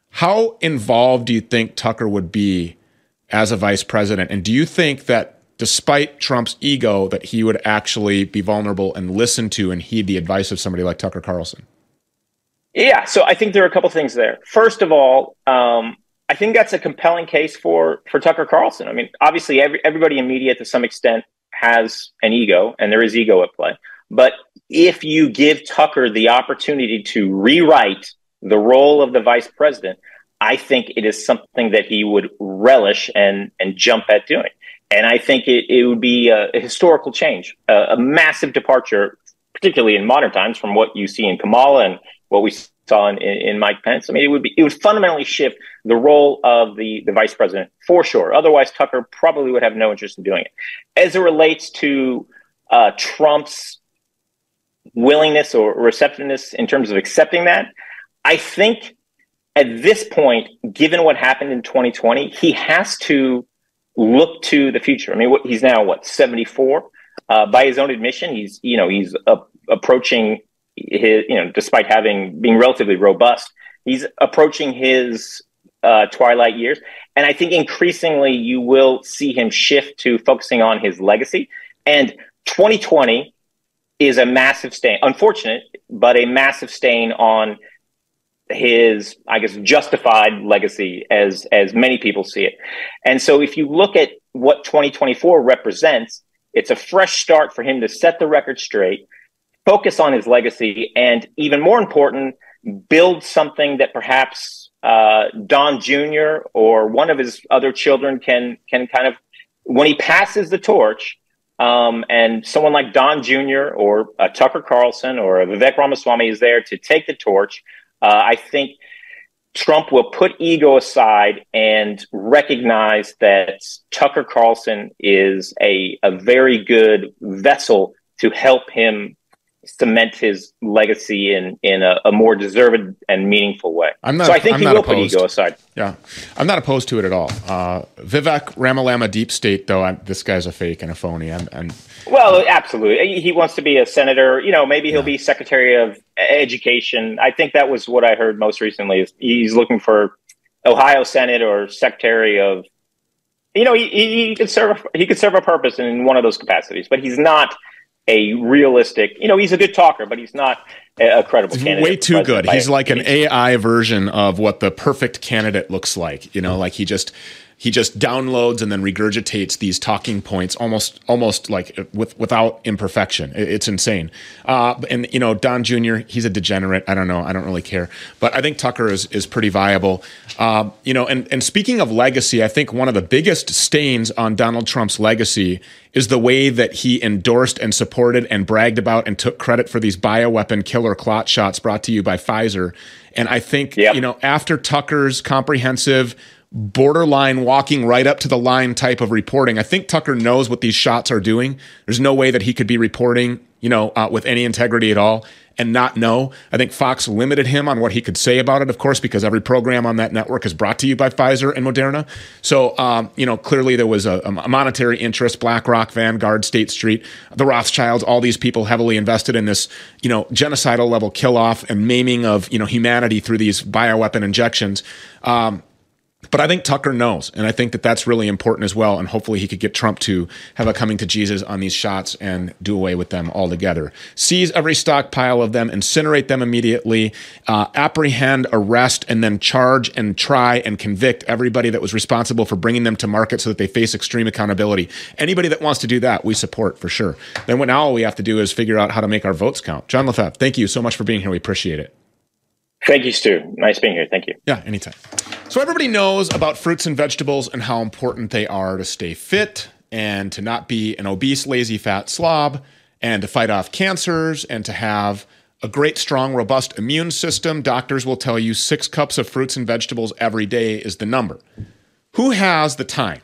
How involved do you think Tucker would be as a vice president? And do you think that despite Trump's ego, that he would actually be vulnerable and listen to and heed the advice of somebody like Tucker Carlson? Yeah, so I think there are a couple things there. First of all, um, I think that's a compelling case for for Tucker Carlson. I mean, obviously, every, everybody in media to some extent has an ego, and there is ego at play. But if you give Tucker the opportunity to rewrite the role of the vice president, I think it is something that he would relish and and jump at doing. And I think it, it would be a, a historical change, a, a, massive departure, particularly in modern times, from what you see in Kamala and what we saw in, in, Mike Pence. I mean, it would be it would fundamentally shift the role of the the vice president for sure. Otherwise, Tucker probably would have no interest in doing it. As it relates to uh, Trump's willingness or receptiveness in terms of accepting that, I think at this point, given what happened in 2020, he has to look to the future. I mean, what, he's now what 74. Uh, by his own admission, he's you know he's approaching his you know despite having being relatively robust, he's approaching his uh, twilight years. And I think increasingly you will see him shift to focusing on his legacy. And 2020 is a massive stain, unfortunate, but a massive stain on his, I guess, justified legacy as as many people see it. And so if you look at what 2024 represents, it's a fresh start for him to set the record straight, focus on his legacy, and even more important, build something that perhaps uh, Don Jr. or one of his other children can can kind of when he passes the torch, um, and someone like Don Jr. or uh, Tucker Carlson or Vivek Ramaswamy is there to take the torch. Uh, I think Trump will put ego aside and recognize that Tucker Carlson is a, a very good vessel to help him cement his legacy in in a, a, more deserved and meaningful way. I'm not, so I think I'm he will opposed. put ego aside. Yeah, I'm not opposed to it at all. Uh, Vivek Ramalama Deep State, though, I'm, this guy's a fake and a phony. I'm, I'm, well, absolutely. He wants to be a senator. You know, maybe he'll yeah. be Secretary of Education. I think that was what I heard most recently. Is he's looking for Ohio Senate or Secretary of. You know, he, he could serve. He could serve a purpose in one of those capacities, but he's not a realistic. You know, he's a good talker, but he's not a, credible he's candidate. Way too good. He's like an AI version of what the perfect candidate looks like. You know, mm-hmm. like he just he just downloads and then regurgitates these talking points almost almost like with without imperfection. It's insane. Uh, and you know, Don Jr. He's a degenerate. I don't know. I don't really care. But I think Tucker is is pretty viable. Uh, you know, and and speaking of legacy, I think one of the biggest stains on Donald Trump's legacy is the way that he endorsed and supported and bragged about and took credit for these bioweapon killer clot shots brought to you by Pfizer. And I think yep. you know after Tucker's comprehensive borderline walking right up to the line type of reporting. I think Tucker knows what these shots are doing. There's no way that he could be reporting, you know, uh, with any integrity at all and not know. I think Fox limited him on what he could say about it, of course, because every program on that network is brought to you by Pfizer and Moderna. So, um, you know, clearly there was a, a, monetary interest, BlackRock, Vanguard, State Street, the Rothschilds, all these people heavily invested in this, you know, genocidal level kill off and maiming of, you know, humanity through these bioweapon injections. Um, but I think Tucker knows, and I think that that's really important as well. And hopefully, he could get Trump to have a coming to Jesus on these shots and do away with them altogether. Seize every stockpile of them, incinerate them immediately, uh, apprehend, arrest, and then charge and try and convict everybody that was responsible for bringing them to market so that they face extreme accountability. Anybody that wants to do that, we support for sure. Then what now all we have to do is figure out how to make our votes count. John LeFevre, thank you so much for being here. We appreciate it. Thank you, Stew. Nice being here. Thank you. Yeah, anytime. So, everybody knows about fruits and vegetables and how important they are to stay fit and to not be an obese, lazy, fat slob and to fight off cancers and to have a great, strong, robust immune system. Doctors will tell you six cups of fruits and vegetables every day is the number. Who has the time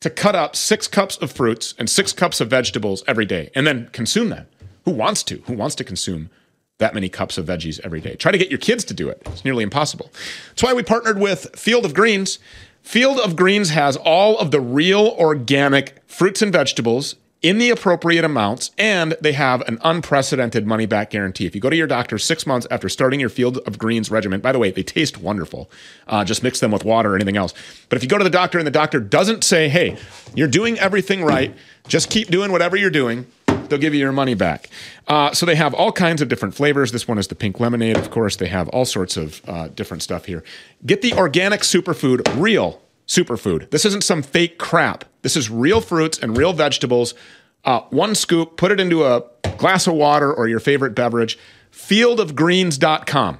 to cut up six cups of fruits and six cups of vegetables every day and then consume them? Who wants to? Who wants to consume that many cups of veggies every day. Try to get your kids to do it. It's nearly impossible. That's why we partnered with Field of Greens. Field of Greens has all of the real organic fruits and vegetables in the appropriate amounts, and they have an unprecedented money back guarantee. If you go to your doctor six months after starting your Field of Greens regimen, by the way, they taste wonderful. Uh, just mix them with water or anything else. But if you go to the doctor and the doctor doesn't say, hey, you're doing everything right, just keep doing whatever you're doing, they'll give you your money back. Uh, so they have all kinds of different flavors. This one is the pink lemonade, of course. They have all sorts of uh, different stuff here. Get the organic superfood, real superfood. This isn't some fake crap. This is real fruits and real vegetables. Uh, one scoop, put it into a glass of water or your favorite beverage. Fieldofgreens.com.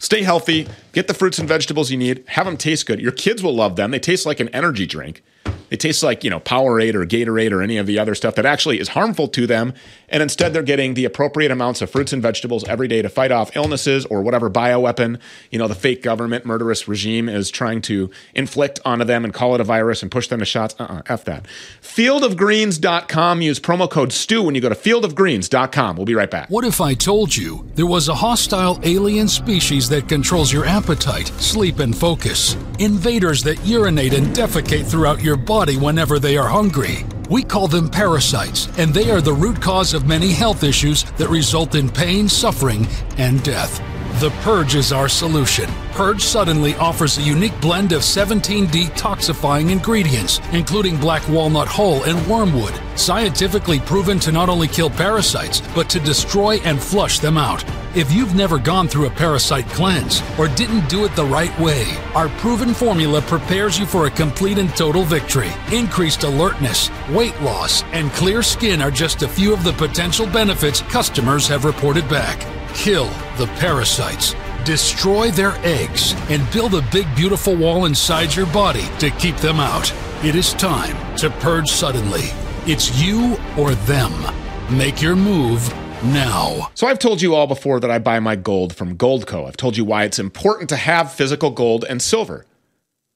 Stay healthy, get the fruits and vegetables you need, have them taste good. Your kids will love them. They taste like an energy drink. It tastes like, you know, Powerade or Gatorade or any of the other stuff that actually is harmful to them And instead, they're getting the appropriate amounts of fruits and vegetables every day to fight off illnesses or whatever bioweapon, you know, the fake government murderous regime is trying to inflict onto them and call it a virus and push them to shots. Uh-uh, F that. Fieldofgreens.com. Use promo code STEW when you go to fieldofgreens.com. We'll be right back. What if I told you there was a hostile alien species that controls your appetite, sleep, and focus? Invaders that urinate and defecate throughout your body whenever they are hungry. We call them parasites, and they are the root cause of many health issues that result in pain, suffering, and death. The Purge is our solution. Purge Suddenly offers a unique blend of 17 detoxifying ingredients, including black walnut hull and wormwood, scientifically proven to not only kill parasites, but to destroy and flush them out. If you've never gone through a parasite cleanse or didn't do it the right way, our proven formula prepares you for a complete and total victory. Increased alertness, weight loss, and clear skin are just a few of the potential benefits customers have reported back. Kill the parasites, destroy their eggs, and build a big, beautiful wall inside your body to keep them out. It is time to purge suddenly. It's you or them. Make your move now. So I've told you all before that I buy my gold from Goldco. I've told you why it's important to have physical gold and silver.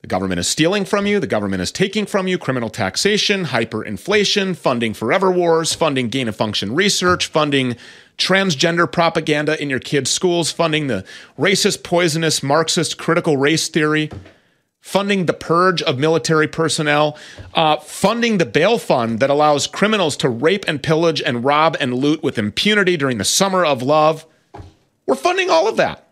The government is stealing from you, the government is taking from you criminal taxation, hyperinflation, funding forever wars, funding gain of function research, funding transgender propaganda in your kids' schools, funding the racist, poisonous, Marxist critical race theory, funding the purge of military personnel, uh, funding the bail fund that allows criminals to rape and pillage and rob and loot with impunity during the summer of love. We're funding all of that.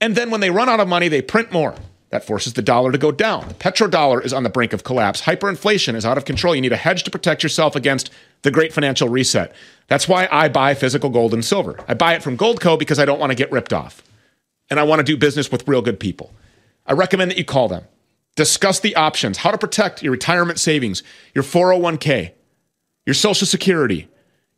And then when they run out of money, they print more. That forces the dollar to go down. The petrodollar is on the brink of collapse. Hyperinflation is out of control. You need a hedge to protect yourself against the great financial reset. That's why I buy physical gold and silver. I buy it from Goldco because I don't want to get ripped off. And I want to do business with real good people. I recommend that you call them. Discuss the options, how to protect your retirement savings, your 401k, your social security,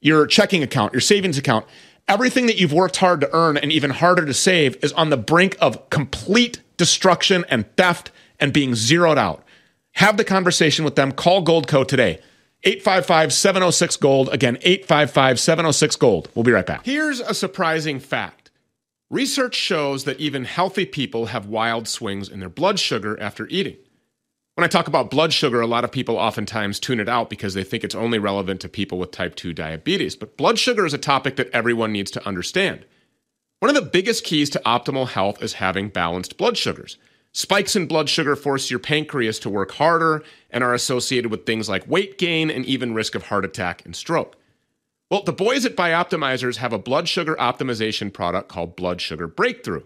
your checking account, your savings account. Everything that you've worked hard to earn and even harder to save is on the brink of complete destruction and theft and being zeroed out. Have the conversation with them. Call Goldco today. 855 706 Gold. Again, 855 706 Gold. We'll be right back. Here's a surprising fact research shows that even healthy people have wild swings in their blood sugar after eating. When I talk about blood sugar, a lot of people oftentimes tune it out because they think it's only relevant to people with type 2 diabetes. But blood sugar is a topic that everyone needs to understand. One of the biggest keys to optimal health is having balanced blood sugars. Spikes in blood sugar force your pancreas to work harder and are associated with things like weight gain and even risk of heart attack and stroke. Well, the boys at Bioptimizers have a blood sugar optimization product called Blood Sugar Breakthrough.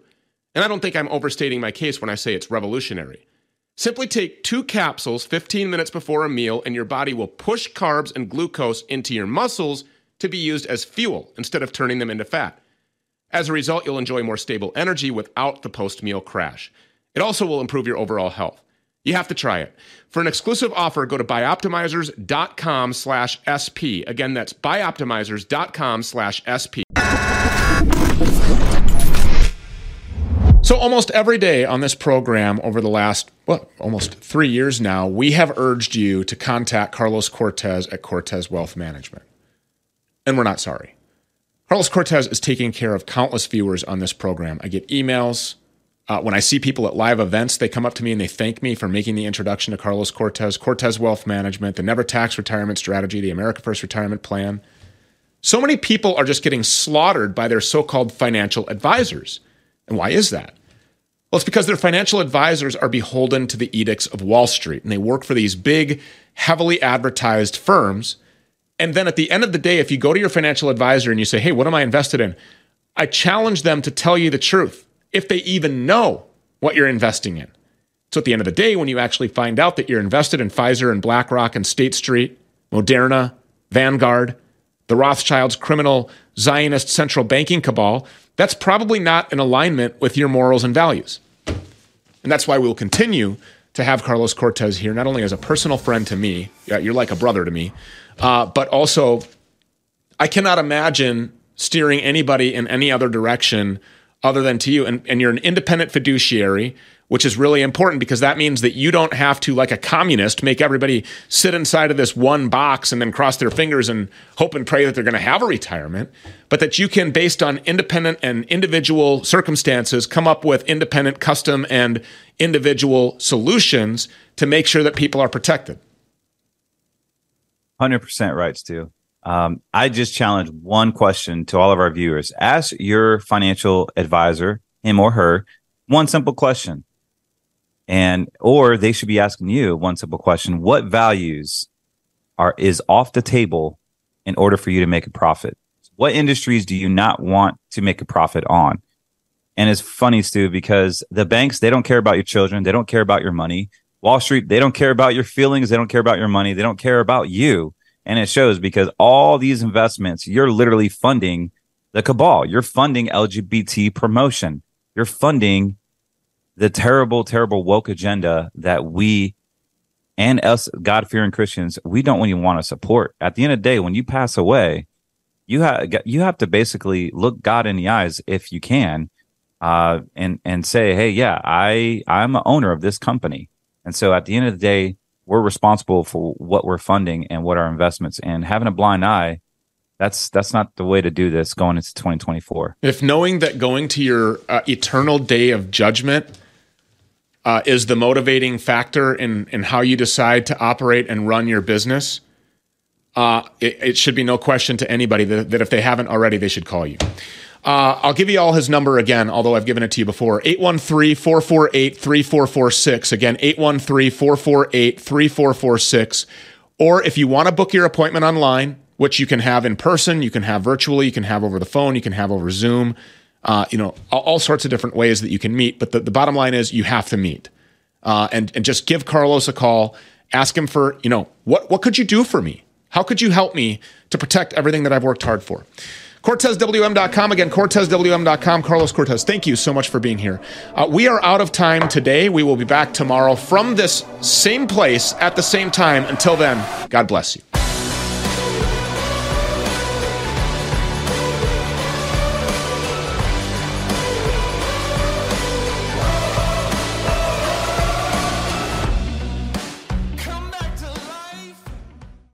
And I don't think I'm overstating my case when I say it's revolutionary. Simply take two capsules 15 minutes before a meal, and your body will push carbs and glucose into your muscles to be used as fuel instead of turning them into fat. As a result, you'll enjoy more stable energy without the post meal crash. It also will improve your overall health. You have to try it. For an exclusive offer, go to bioptimizers.com slash SP. Again, that's bioptimizers.com slash SP. So, almost every day on this program over the last, well, almost three years now, we have urged you to contact Carlos Cortez at Cortez Wealth Management. And we're not sorry. Carlos Cortez is taking care of countless viewers on this program. I get emails. Uh, when I see people at live events, they come up to me and they thank me for making the introduction to Carlos Cortez, Cortez Wealth Management, the Never Tax Retirement Strategy, the America First Retirement Plan. So many people are just getting slaughtered by their so called financial advisors. And why is that? Well, it's because their financial advisors are beholden to the edicts of Wall Street and they work for these big, heavily advertised firms. And then at the end of the day, if you go to your financial advisor and you say, hey, what am I invested in? I challenge them to tell you the truth, if they even know what you're investing in. So at the end of the day, when you actually find out that you're invested in Pfizer and BlackRock and State Street, Moderna, Vanguard, the Rothschilds' criminal Zionist central banking cabal, that's probably not in alignment with your morals and values. And that's why we'll continue to have Carlos Cortez here, not only as a personal friend to me, you're like a brother to me, uh, but also I cannot imagine steering anybody in any other direction other than to you. And, and you're an independent fiduciary which is really important because that means that you don't have to, like a communist, make everybody sit inside of this one box and then cross their fingers and hope and pray that they're going to have a retirement, but that you can, based on independent and individual circumstances, come up with independent, custom, and individual solutions to make sure that people are protected. 100% right, Stew. Um, I just challenge one question to all of our viewers. Ask your financial advisor, him or her, one simple question. And or they should be asking you one simple question. What values are is off the table in order for you to make a profit? What industries do you not want to make a profit on? And it's funny stew because the banks they don't care about your children. They don't care about your money. Wall street they don't care about your feelings. They don't care about your money. They don't care about you and it shows because all these investments you're literally funding the cabal. You're funding lgbt promotion. You're funding the terrible, terrible woke agenda that we and us God fearing Christians, we don't even want to support. At the end of the day, when you pass away, you have you have to basically look God in the eyes if you can, uh, and and say, hey, yeah, I I'm an owner of this company, and so at the end of the day, we're responsible for what we're funding and what our investments. And having a blind eye, that's that's not the way to do this going into 2024. If knowing that going to your uh, eternal day of judgment uh, is the motivating factor in in how you decide to operate and run your business, uh, it, it, should be no question to anybody that, that, if they haven't already, they should call you. Uh, I'll give you all his number again, although I've given it to you before 813 448 3446. Again, 813 448 3446. Or if you want to book your appointment online, which you can have in person, you can have virtually, you can have over the phone, you can have over Zoom uh, you know, all, sorts of different ways that you can meet. But the, the bottom line is you have to meet. Uh, and, and just give Carlos a call. Ask him for, you know, what, what could you do for me? How could you help me to protect everything that I've worked hard for? CortezWM.com. Again, CortezWM.com. Carlos Cortez, thank you so much for being here. Uh, we are out of time today. We will be back tomorrow from this same place at the same time. Until then, God bless you.